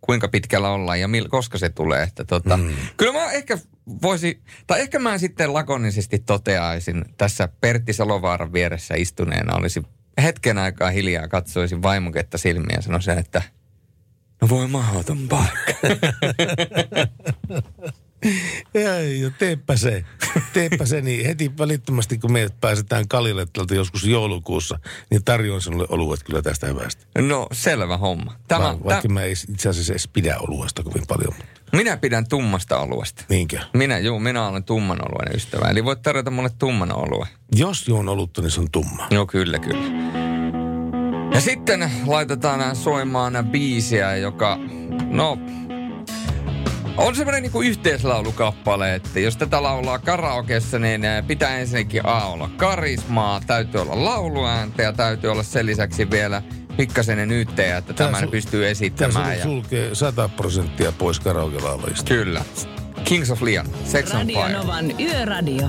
kuinka pitkällä ollaan ja mil, koska se tulee. Että tota, mm. Kyllä mä ehkä voisi, tai ehkä mä sitten lakonisesti toteaisin tässä Pertti Salovaaran vieressä istuneena olisi hetken aikaa hiljaa katsoisin vaimoketta silmiä ja sanoisin, että no voi mahdoton paikka. Ei, ja teepä se. Teepä se, niin heti välittömästi kun me pääsetään Kalille tältä joskus joulukuussa, niin tarjoan sinulle oluet kyllä tästä hyvästä. No selvä homma. Tämä, Va- Vaikka mä ei itse asiassa edes pidä oluesta kovin paljon. minä pidän tummasta oluesta. Niinkö? Minä, juu, minä olen tumman oluen ystävä. Eli voit tarjota mulle tumman oluen. Jos juon olutta, niin se on tumma. Joo, kyllä, kyllä. Ja sitten laitetaan soimaan biisiä, joka, no, on semmoinen niinku yhteislaulukappale, että jos tätä laulaa karaokeessa, niin pitää ensinnäkin A olla karismaa, täytyy olla lauluääntä ja täytyy olla sen lisäksi vielä pikkasenyyttejä, että Tää tämän sul- pystyy Tämä esittämään. Ja... sulkee 100 prosenttia pois karaoke-laulajista. Kyllä. Kings of Leon, Sex on Radio Fire. Novan Yöradio.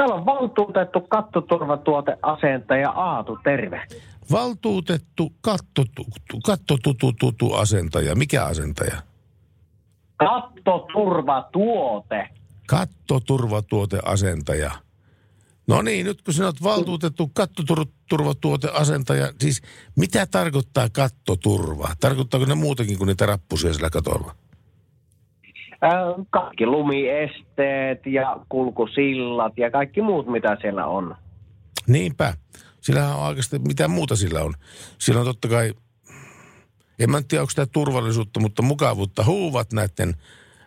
Täällä on valtuutettu kattoturvatuoteasentaja Aatu, terve. Valtuutettu kattotutu, kattotutu asentaja. Mikä asentaja? Kattoturvatuote. Kattoturvatuoteasentaja. No niin, nyt kun sinä olet valtuutettu kattoturvatuoteasentaja, siis mitä tarkoittaa kattoturva? Tarkoittaako ne muutakin kuin niitä rappusia sillä katolla? Äh, kaikki lumiesteet ja kulkusillat ja kaikki muut, mitä siellä on. Niinpä. Sillähän on oikeasti, mitä muuta sillä on. Sillä on totta kai, en mä tiedä, onko sitä turvallisuutta, mutta mukavuutta huuvat näiden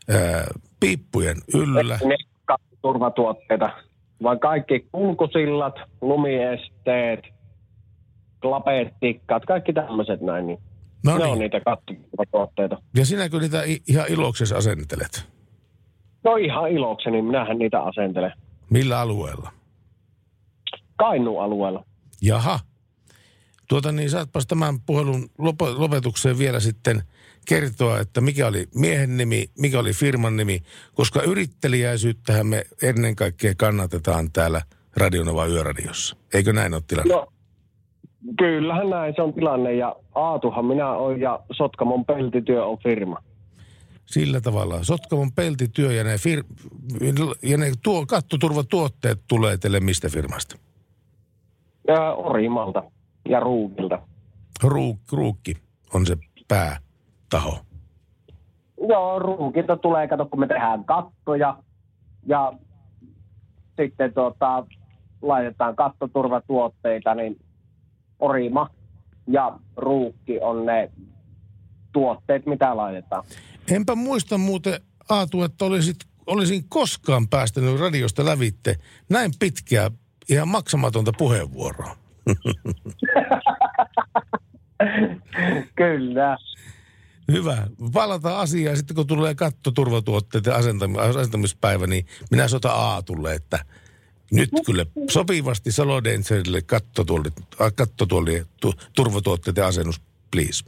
ää, piippujen yllä. Ne kattoturvatuotteita, vaan kaikki kulkusillat, lumiesteet, klapeettikkat, kaikki tämmöiset näin. Niin No ne niin. on niitä kattoturvatuotteita. Ja sinäkö niitä ihan iloksesi asentelet? No ihan ilokseni, minähän niitä asentelen. Millä alueella? Kainuun alueella. Jaha. Tuota niin, saatpas tämän puhelun lop- lopetukseen vielä sitten kertoa, että mikä oli miehen nimi, mikä oli firman nimi, koska yrittelijäisyyttähän me ennen kaikkea kannatetaan täällä Radionova Yöradiossa. Eikö näin ole tilanne? No, kyllähän näin se on tilanne ja Aatuhan minä olen ja Sotkamon peltityö on firma. Sillä tavalla. Sotkamon peltityö ja ne, fir- ja ne tuo, kattoturvatuotteet tulee teille mistä firmasta? Ja Orimalta ja Ruukilta. Ruuk, ruukki on se päätaho. Joo, Ruukilta tulee, kato kun me tehdään kattoja ja sitten tuota, laitetaan kattoturvatuotteita, niin Orima ja Ruukki on ne tuotteet, mitä laitetaan. Enpä muista muuten, Aatu, että olisit, olisin koskaan päästänyt radiosta lävitte näin pitkää, ihan maksamatonta puheenvuoroa. Kyllä. Hyvä. Palataan asiaan. Sitten kun tulee kattoturvatuotteiden asentami- asentamispäivä, niin minä sotan Aatulle, että nyt kyllä sopivasti Salodenserille kattotuoli, äh, kattotuoli tu, turvatuotteiden asennus, please.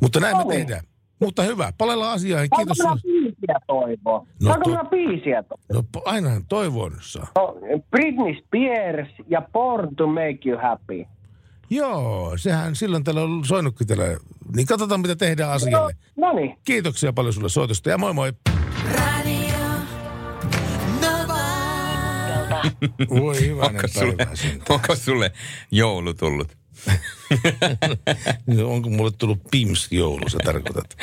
Mutta näin me No tehdään. Mutta hyvä, palellaan asiaan. Saanko Kiitos. minä sinulle. biisiä toivoa? No Saanko to- biisiä toivoa? No ainahan toivon saa. No, Britney Spears ja Born to Make You Happy. Joo, sehän silloin täällä on soinutkin täällä. Niin katsotaan, mitä tehdään asialle. No niin. Kiitoksia paljon sulle soitosta ja moi moi. Voi hyvänen onko sulle, onko sulle joulu tullut? No, Onko mulle tullut Pims-joulu, sä tarkoitat?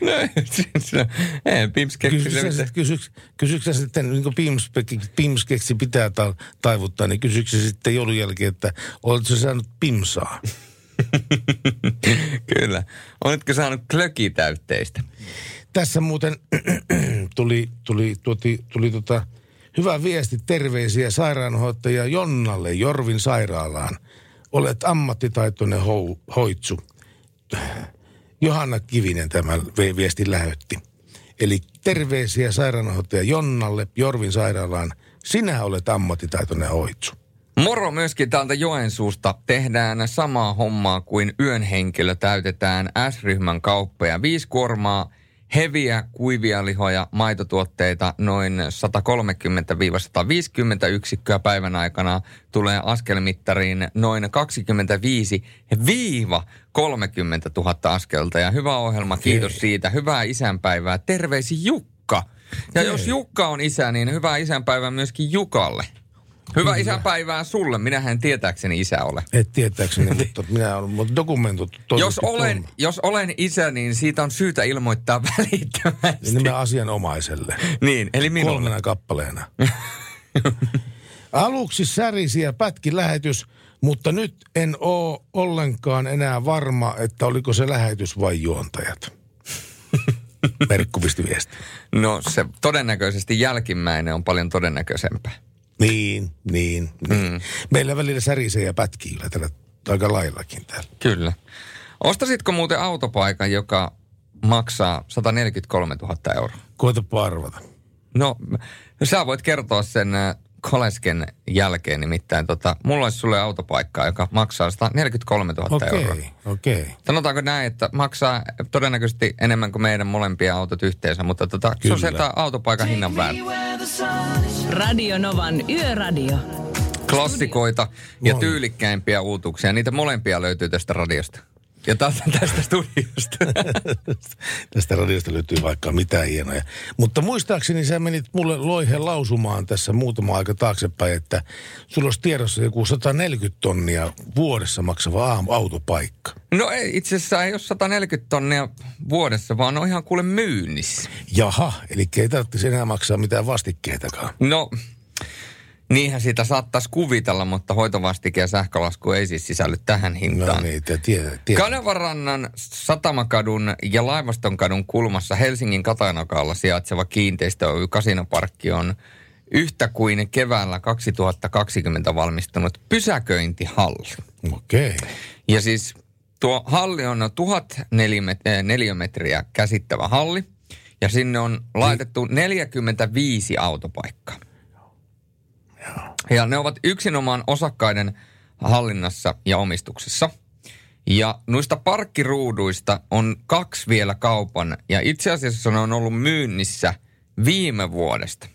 No, ei, Pims keksi Kysyksä sitten, niin kuin Pims, Pims keksi pitää ta, taivuttaa, niin kysyksä sitten joulun jälkeen, että oletko saanut Pimsaa? Kyllä. Oletko saanut klökitäytteistä? Tässä muuten tuli, tuli, tuli, tuli tota, hyvä viesti, terveisiä sairaanhoitaja Jonnalle Jorvin sairaalaan. Olet ammattitaitoinen hou, hoitsu. Johanna Kivinen tämän vi- viestin lähetti. Eli terveisiä sairaanhoitaja Jonnalle Jorvin sairaalaan. Sinä olet ammattitaitoinen hoitsu. Moro myöskin täältä Joensuusta. Tehdään samaa hommaa kuin yön henkilö. Täytetään S-ryhmän kauppoja. Viisi kuormaa heviä, kuivia lihoja, maitotuotteita, noin 130-150 yksikköä päivän aikana tulee askelmittariin noin 25-30 000 askelta. Ja hyvä ohjelma, kiitos siitä. Hyvää isänpäivää. Terveisi Jukka. Ja jos Jukka on isä, niin hyvää isänpäivää myöskin Jukalle. Hyvää isänpäivää sulle. Minähän tietääkseni isä ole. Et tietääkseni, mutta minä olen mutta dokumentoitu. Jos olen, jos olen isä, niin siitä on syytä ilmoittaa välittömästi. Nimen asianomaiselle. Niin, eli minulle. Kolmena kappaleena. Aluksi särisi ja pätki lähetys, mutta nyt en oo ollenkaan enää varma, että oliko se lähetys vai juontajat. Merkku pisti viesti. No se todennäköisesti jälkimmäinen on paljon todennäköisempää. Niin, niin, niin. Mm. Meillä välillä särisee ja pätkii kyllä tällä aika laillakin täällä. Kyllä. Ostasitko muuten autopaikan, joka maksaa 143 000 euroa? Koetapa arvata. No, sä voit kertoa sen äh, Kolesken jälkeen nimittäin. Tota, mulla olisi sulle autopaikkaa, joka maksaa 143 000 Okei, euroa. okei. Sanotaanko näin, että välillä todennäköisesti enemmän kuin meidän molempia autot yhteensä, mutta tota, se on sieltä autopaikan hinnan päällä. Radio Novan Yöradio. Klassikoita ja tyylikkäimpiä uutuksia, niitä molempia löytyy tästä radiosta. Ja tästä, tästä studiosta. Tästä radiosta löytyy vaikka mitä hienoja. Mutta muistaakseni sä menit mulle loihen lausumaan tässä muutama aika taaksepäin, että sulla olisi tiedossa joku 140 tonnia vuodessa maksava autopaikka. No ei, itse asiassa ei ole 140 tonnia vuodessa, vaan on ihan kuule myynnissä. Jaha, eli ei tarvitsisi enää maksaa mitään vastikkeitakaan. No, niinhän sitä saattaisi kuvitella, mutta hoitovastike ja sähkölasku ei siis sisälly tähän No hintaan. niin, te tiedät. tiedät. Kanavarannan, Satamakadun ja Laivastonkadun kulmassa Helsingin Katanokalla sijaitseva kiinteistö Oy Kasinoparkki on yhtä kuin keväällä 2020 valmistunut pysäköintihalli. Okei. Ja siis tuo halli on 1000 nelimet- eh, neliömetriä käsittävä halli. Ja sinne on laitettu 45 autopaikkaa. Ja ne ovat yksinomaan osakkaiden hallinnassa ja omistuksessa. Ja noista parkkiruuduista on kaksi vielä kaupan. Ja itse asiassa ne on ollut myynnissä viime vuodesta.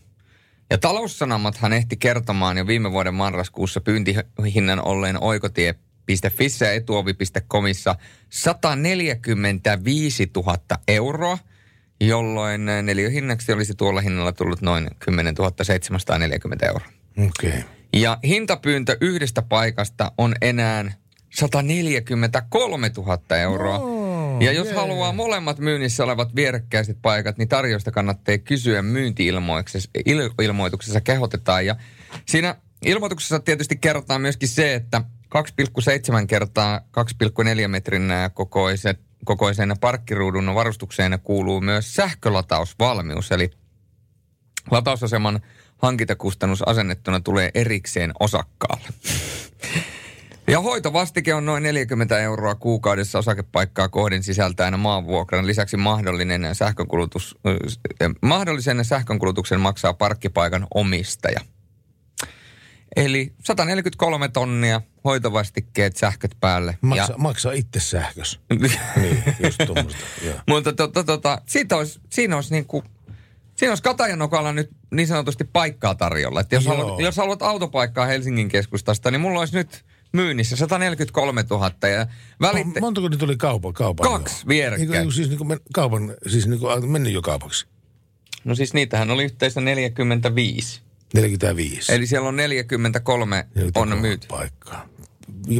Ja taloussanomathan ehti kertomaan jo viime vuoden marraskuussa pyyntihinnan olleen oikotie.fissä ja etuovi.comissa 145 000 euroa, jolloin neliöhinnaksi olisi tuolla hinnalla tullut noin 10 740 euroa. Okay. Ja hintapyyntö yhdestä paikasta on enää 143 000 euroa. Oh, ja jos jee. haluaa molemmat myynnissä olevat vierekkäiset paikat, niin tarjousta kannattaa kysyä myynti-ilmoituksessa kehotetaan. Ja siinä ilmoituksessa tietysti kerrotaan myöskin se, että 2,7 kertaa 2,4 metrin kokoiset, kokoisen parkkiruudun varustukseen kuuluu myös sähkölatausvalmius, eli latausaseman hankintakustannus asennettuna tulee erikseen osakkaalle. Ja hoitovastike on noin 40 euroa kuukaudessa osakepaikkaa kohden sisältäen maanvuokran. Lisäksi mahdollinen sähkönkulutus, äh, mahdollisen sähkönkulutuksen maksaa parkkipaikan omistaja. Eli 143 tonnia, hoitovastikkeet, sähköt päälle. Maksa, ja... maksa itse sähkös. niin, just tuommoista. Mutta tota, tota, siitä olisi, siinä olisi niin kuin, siinä olisi Katajanokalla nyt niin sanotusti paikkaa tarjolla. Että jos, Joo. haluat, jos haluat autopaikkaa Helsingin keskustasta, niin mulla olisi nyt myynnissä 143 000 ja välitte... Montako nyt oli kaupan? kaupan Kaksi vierekkäin. Niin siis niin kuin men, kaupan, siis niin kuin mennyt jo kaupaksi. No siis niitähän oli yhteensä 45. 45. Eli siellä on 43 on myyty. paikkaa.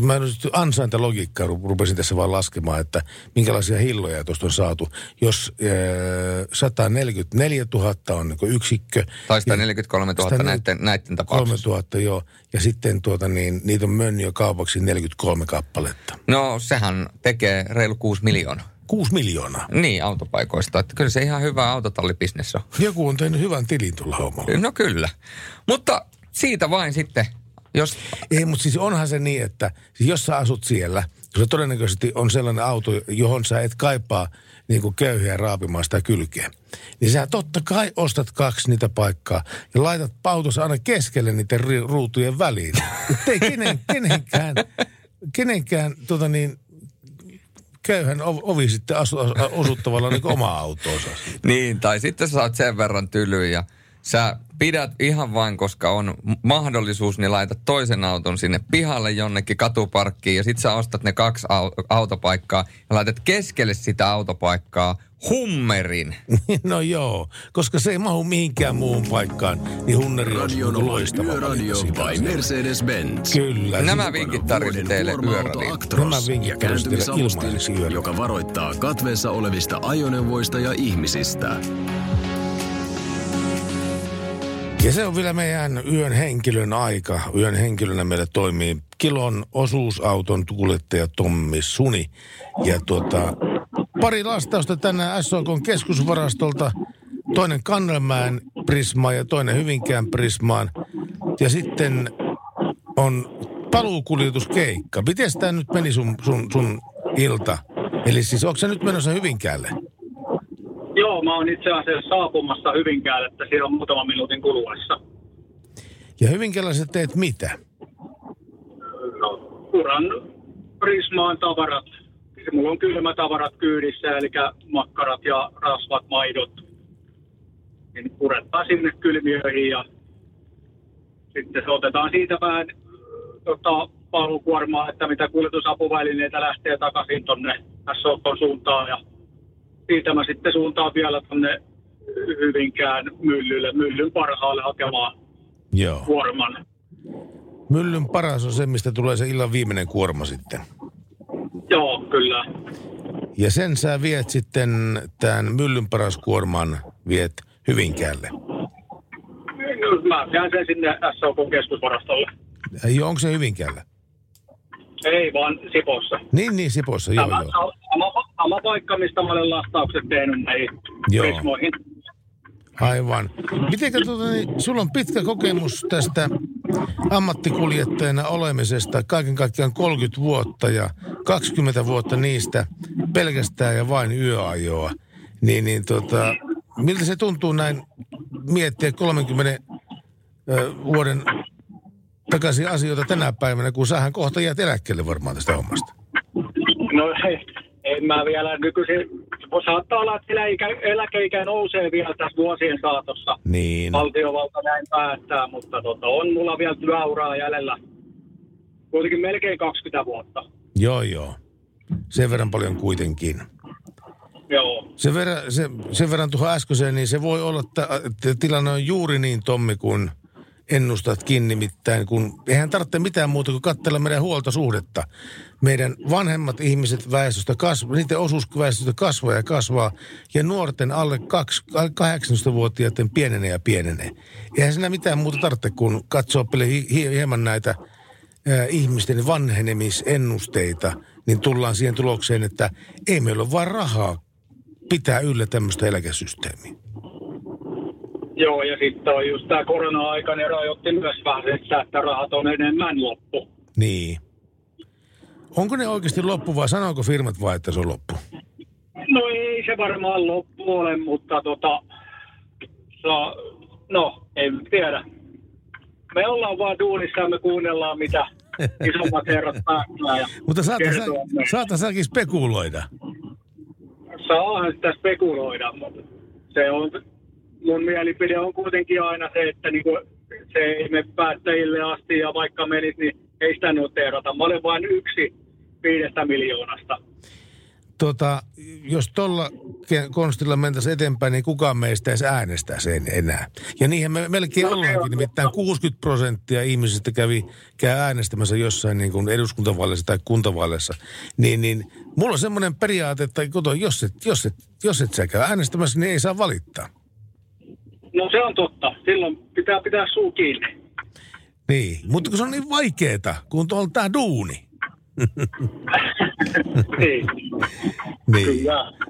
Mä en nyt ansaintalogiikkaa ru- rupesin tässä vaan laskemaan, että minkälaisia hilloja tuosta on saatu. Jos äh, 144 000 on niin yksikkö. Tai 143 000 näiden, näiden tapauksessa. 3 000, joo. Ja sitten tuota, niin, niitä on mönniö kaupaksi 43 kappaletta. No sehän tekee reilu 6 miljoonaa. 6 miljoonaa. Niin, autopaikoista. Että kyllä se ihan hyvä autotallibisnes on. Joku on tehnyt hyvän tilin tuolla hommalla. No kyllä. Mutta siitä vain sitten, jos... Ei, mutta siis onhan se niin, että jos sä asut siellä, se todennäköisesti on sellainen auto, johon sä et kaipaa niin kuin köyhiä raapimaan sitä kylkeä. Niin sä totta kai ostat kaksi niitä paikkaa ja laitat autossa aina keskelle niiden ruutujen väliin. Että ei kenen, kenenkään, kenenkään tota niin, köyhän ov- ovi sitten asu, osuttavalla niin oma autoonsa. Niin, tai sitten sä oot sen verran tyly ja sä pidät ihan vain, koska on mahdollisuus, niin laitat toisen auton sinne pihalle jonnekin katuparkkiin ja sit sä ostat ne kaksi au- autopaikkaa ja laitat keskelle sitä autopaikkaa hummerin. no joo, koska se ei mahu mihinkään muuhun paikkaan, niin hunneri on loistava Yöradio by. Mercedes-Benz. Kyllä. Nämä vinkit tarjosin teille. Actros Nämä vinkit ja tarjosin teille joka varoittaa katveessa olevista ajoneuvoista ja ihmisistä. Ja se on vielä meidän yön henkilön aika. Yön henkilönä meillä toimii kilon osuusauton kuljettaja Tommi Suni. Ja tuota, pari lastausta tänään SOK keskusvarastolta. Toinen Kannelmäen Prismaan ja toinen Hyvinkään Prismaan. Ja sitten on paluukuljetuskeikka. Miten tämä nyt meni sun, sun, sun ilta? Eli siis onko se nyt menossa Hyvinkäälle? Joo, mä oon itse asiassa saapumassa Hyvinkäälle, että siinä on muutama minuutin kuluessa. Ja Hyvinkäällä sä teet mitä? No, uran Prismaan tavarat. Mulla on kylmätavarat kyydissä, eli makkarat ja rasvat, maidot. Niin purettaa sinne kylmiöihin ja sitten se otetaan siitä vähän tota, palukuormaa, että mitä kuljetusapuvälineitä lähtee takaisin tonne SOKon suuntaan ja siitä mä sitten suuntaan vielä tonne Hyvinkään myllylle, myllyn parhaalle hakemaan Joo. kuorman. Myllyn paras on se, mistä tulee se illan viimeinen kuorma sitten. Joo, kyllä. Ja sen sä viet sitten tämän myllyn paras kuorman viet Hyvinkäälle. Mä käyn sen sinne SOK keskusvarastolle. Ei, onko se Hyvinkäällä? Ei vaan Sipossa. Niin, niin, Sipossa, joo, joo. sama, sama paikka, mistä mä olen lastaukset tehnyt näihin Joo. Prismoihin. Aivan. Mitenkä tuota, niin, sulla on pitkä kokemus tästä ammattikuljettajana olemisesta, kaiken kaikkiaan 30 vuotta ja 20 vuotta niistä pelkästään ja vain yöajoa. Niin, niin tota, miltä se tuntuu näin miettiä 30 ö, vuoden takaisin asioita tänä päivänä, kun sähän kohta jäät eläkkeelle varmaan tästä hommasta. No ei, en mä vielä nykyisin, saattaa olla, että eläikä, eläkeikä nousee vielä tässä vuosien saatossa. Niin. Valtiovalta näin päättää, mutta tota, on mulla vielä työuraa jäljellä. Kuitenkin melkein 20 vuotta. Joo, joo. Sen verran paljon kuitenkin. Joo. Sen verran, se, sen verran tuohon äskeiseen, niin se voi olla, että, tilanne on juuri niin, Tommi, kun ennustatkin nimittäin, kun eihän tarvitse mitään muuta kuin katsella meidän huoltosuhdetta. Meidän vanhemmat ihmiset väestöstä kasvaa, niiden osuus väestöstä kasvaa ja kasvaa, ja nuorten alle 18-vuotiaiden pienenee ja pienenee. Eihän siinä mitään muuta tarvitse, hi- hi- hieman näitä ihmisten vanhenemisennusteita, niin tullaan siihen tulokseen, että ei meillä ole vaan rahaa pitää yllä tämmöistä eläkesysteemiä. Joo, ja sitten on just tämä korona-aika, niin rajoitti myös vähän sitä, että rahat on enemmän loppu. Niin. Onko ne oikeasti loppu vai sanooko firmat vaan, että se on loppu? No ei se varmaan loppu ole, mutta tota, sa, no, en tiedä. Me ollaan vaan duunissa ja me kuunnellaan, mitä isommat herrat päättää. Ja Mutta saata, sä, kertoo ne. saata säkin spekuloida. Saahan sitä spekuloida, mutta se on, mun mielipide on kuitenkin aina se, että niinku, se ei me päättäjille asti ja vaikka menisi, niin ei sitä noteerata. Mä olen vain yksi viidestä miljoonasta. tota, jos tuolla konstilla mentäisiin eteenpäin, niin kukaan meistä edes äänestää sen enää. Ja niinhän me melkein No ollaankin, nimittäin 60 prosenttia ihmisistä kävi, käy äänestämässä jossain niin kuin eduskuntavaaleissa tai kuntavaaleissa. Niin, niin mulla on semmoinen periaate, että jos et, jos, et, jos et sä käy äänestämässä, niin ei saa valittaa. No se on totta. Silloin pitää pitää suu kiinni. Niin, mutta kun se on niin vaikeeta, kun tuolla tää duuni. Niin. Niin.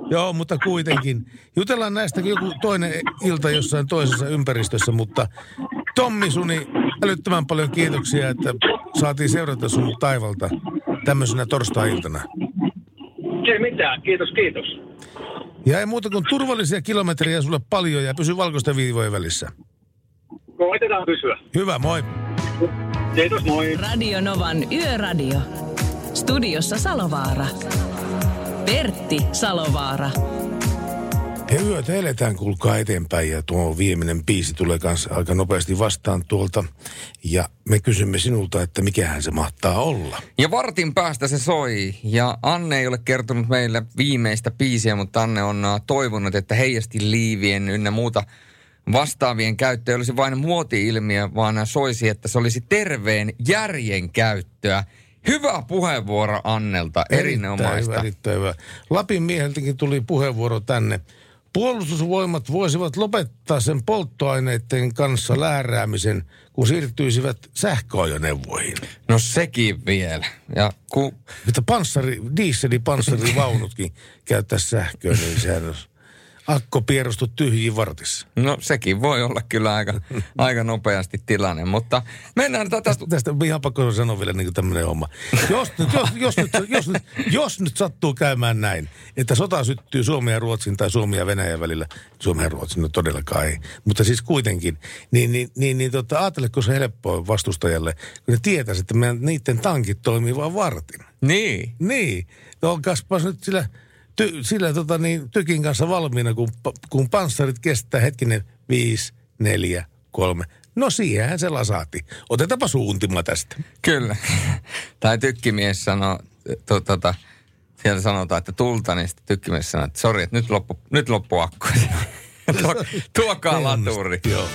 Joo, mutta kuitenkin. Jutellaan näistä joku toinen ilta jossain toisessa ympäristössä, mutta Tommi Suni, älyttömän paljon kiitoksia, että saatiin seurata sun taivalta tämmöisenä torstai-iltana. Ei mitään. Kiitos, kiitos. Ja ei muuta kuin turvallisia kilometrejä sulle paljon ja pysy valkoisten viivojen välissä. Koitetaan pysyä. Hyvä, moi. Kiitos, moi. Radio Novan Yöradio. Studiossa Salovaara. Pertti Salovaara. Ja yötä eletään, kuulkaa eteenpäin ja tuo viimeinen biisi tulee kanssa aika nopeasti vastaan tuolta. Ja me kysymme sinulta, että mikähän se mahtaa olla. Ja vartin päästä se soi. Ja Anne ei ole kertonut meille viimeistä biisiä, mutta Anne on äh, toivonut, että heijasti liivien ynnä muuta vastaavien käyttö ei olisi vain muoti-ilmiö, vaan soisi, että se olisi terveen järjen käyttöä. Hyvä puheenvuoro Annelta, erinomaista. Erittäin hyvä, erittäin hyvä. Lapin mieheltäkin tuli puheenvuoro tänne. Puolustusvoimat voisivat lopettaa sen polttoaineiden kanssa lääräämisen, kun siirtyisivät sähköajoneuvoihin. No sekin vielä. Ja ku... Että panssari, dieselipanssarivaunutkin käyttää sähköä, niin sehän on akko pierostu tyhjiin vartissa. No sekin voi olla kyllä aika, aika nopeasti tilanne, mutta mennään tätä... Tästä, tästä on ihan pakko sanoa vielä niin tämmöinen homma. Jos nyt, jos, jos, nyt, jos, nyt, jos nyt sattuu käymään näin, että sota syttyy Suomen ja Ruotsin tai Suomi ja Venäjän välillä, Suomen ja Ruotsin no todellakaan ei, mutta siis kuitenkin, niin, niin, niin, niin tota, ajatteleko se helppoa vastustajalle, kun ne tietäisi, että meidän, niiden tankit toimii vain vartin. Niin. Niin. Olkaaspas nyt sillä, ty, sillä tota niin, tykin kanssa valmiina, kun, kun panssarit kestää hetkinen viisi, neljä, kolme. No siihenhän se lasahti. Otetaanpa suuntima tästä. Kyllä. Tai tykkimies sanoo, to, tota, siellä sanotaan, että tulta, niin sitten tykkimies sanoo, että sori, että nyt loppu, nyt loppu akku. Tuo, tuokaa laturi. Joo.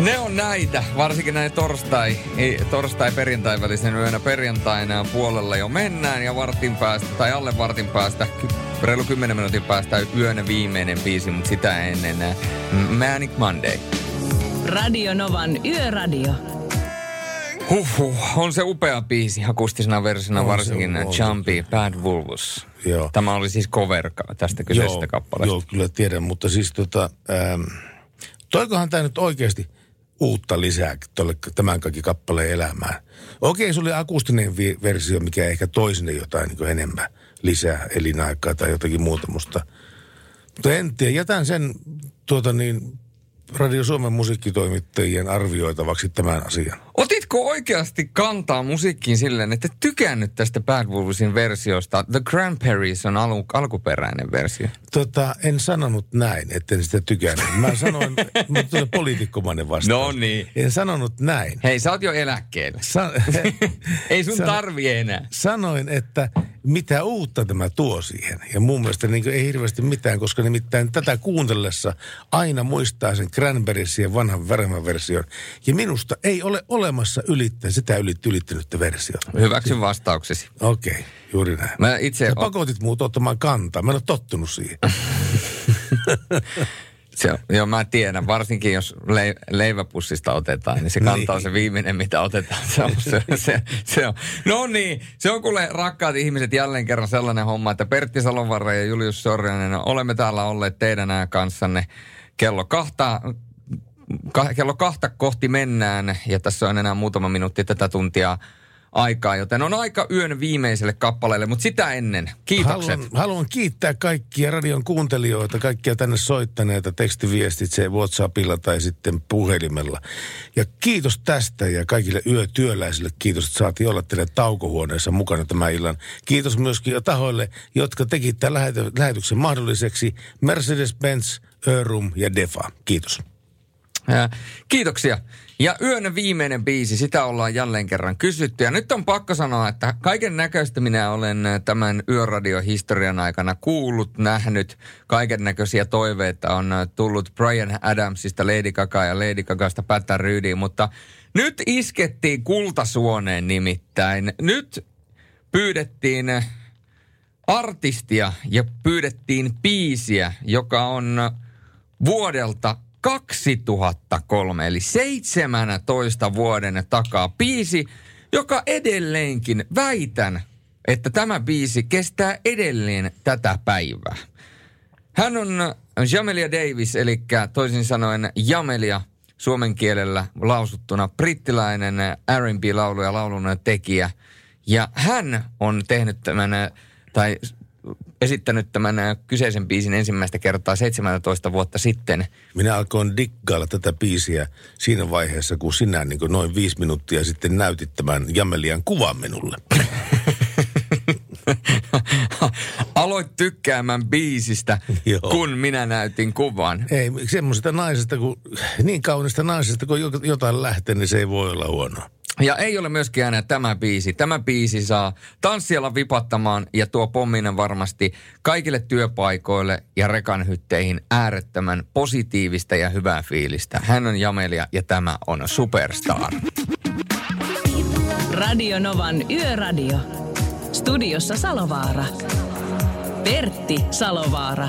Ne on näitä, varsinkin näin torstai, ei, torstai perjantai välisen yönä perjantaina puolella jo mennään ja vartin päästä, tai alle vartin päästä, reilu 10 minuutin päästä yön viimeinen biisi, mutta sitä ennen Manic Monday. Radio Novan Yöradio. Huhhuh, on se upea biisi akustisena versiona, On varsinkin Jumpy Bad Wolves. Joo. Tämä oli siis cover tästä kyseisestä kappaleesta. Joo, kyllä tiedän, mutta siis tota, ähm, toikohan tämä nyt oikeasti uutta lisää tolle, tämän kaikki kappaleen elämään. Okei, se oli akustinen vi- versio, mikä ehkä toi jotain niin enemmän lisää elinaikaa tai jotakin muuta, mutta, mutta en tiedä. Jätän sen tuota niin, Radio Suomen musiikkitoimittajien arvioitavaksi tämän asian. Otitko oikeasti kantaa musiikkiin silleen, että et tykännyt tästä Bad Wolvesin versiosta? The Grandparents on alu, alkuperäinen versio. Tota, en sanonut näin, etten sitä tykännyt. Mä sanoin, mutta oli poliitikkomainen vastaus. No niin. En sanonut näin. Hei, sä oot jo eläkkeellä. Sa- Ei sun Sano- tarvi enää. Sanoin, että mitä uutta tämä tuo siihen. Ja mun mielestä niin ei hirveästi mitään, koska nimittäin tätä kuuntellessa aina muistaa sen Cranberriesien vanhan värmän version. Ja minusta ei ole olemassa ylittä, sitä ylit, ylittänyttä versiota. Hyväksyn vastauksesi. Okei, okay, juuri näin. Mä itse... Sä pakotit muut ottamaan kantaa. Mä en ole tottunut siihen. Se, on- joo, mä tiedän. Varsinkin jos le, leiväpussista otetaan, niin se kantaa Niin. se viimeinen, mitä otetaan. Se on, se, se, se on. No niin, se on kuule rakkaat ihmiset jälleen kerran sellainen homma, että Pertti Salonvarre ja Julius Sorjanen, olemme täällä olleet teidän kanssanne kello kahta, ka, kello kahta kohti mennään ja tässä on enää muutama minuutti tätä tuntia aikaa, joten on aika yön viimeiselle kappaleelle, mutta sitä ennen kiitokset. Haluan, haluan kiittää kaikkia radion kuuntelijoita, kaikkia tänne soittaneita tekstiviestitse WhatsAppilla tai sitten puhelimella. Ja kiitos tästä ja kaikille yötyöläisille kiitos, että saatiin olla teille taukohuoneessa mukana tämän illan. Kiitos myöskin tahoille, jotka teki tämän lähety- lähetyksen mahdolliseksi. Mercedes-Benz, Örum ja Defa. Kiitos. Ää, Kiitoksia. Ja yön viimeinen biisi, sitä ollaan jälleen kerran kysytty. Ja nyt on pakko sanoa, että kaiken näköistä minä olen tämän yöradiohistorian aikana kuullut, nähnyt. Kaiken näköisiä toiveita on tullut Brian Adamsista Lady Gaga ja Lady Gagasta Pättä Ryydiin. Mutta nyt iskettiin kultasuoneen nimittäin. Nyt pyydettiin artistia ja pyydettiin biisiä, joka on vuodelta 2003, eli 17 vuoden takaa biisi, joka edelleenkin väitän, että tämä biisi kestää edelleen tätä päivää. Hän on Jamelia Davis, eli toisin sanoen Jamelia suomen kielellä lausuttuna brittiläinen R&B-laulu ja laulun tekijä. Ja hän on tehnyt tämän, tai esittänyt tämän kyseisen biisin ensimmäistä kertaa 17 vuotta sitten. Minä alkoin diggailla tätä biisiä siinä vaiheessa, kun sinä niin kuin noin viisi minuuttia sitten näytit tämän Jamelian kuvan minulle. Aloit tykkäämään biisistä, Joo. kun minä näytin kuvan. Ei, semmoisesta naisesta, kun, niin kaunista naisesta, kun jotain lähtee, niin se ei voi olla huonoa. Ja ei ole myöskään enää tämä biisi. Tämä biisi saa tanssialla vipattamaan ja tuo pomminen varmasti kaikille työpaikoille ja rekanhytteihin äärettömän positiivista ja hyvää fiilistä. Hän on Jamelia ja tämä on Superstar. Radio Novan Yöradio. Studiossa Salovaara. Pertti Salovaara.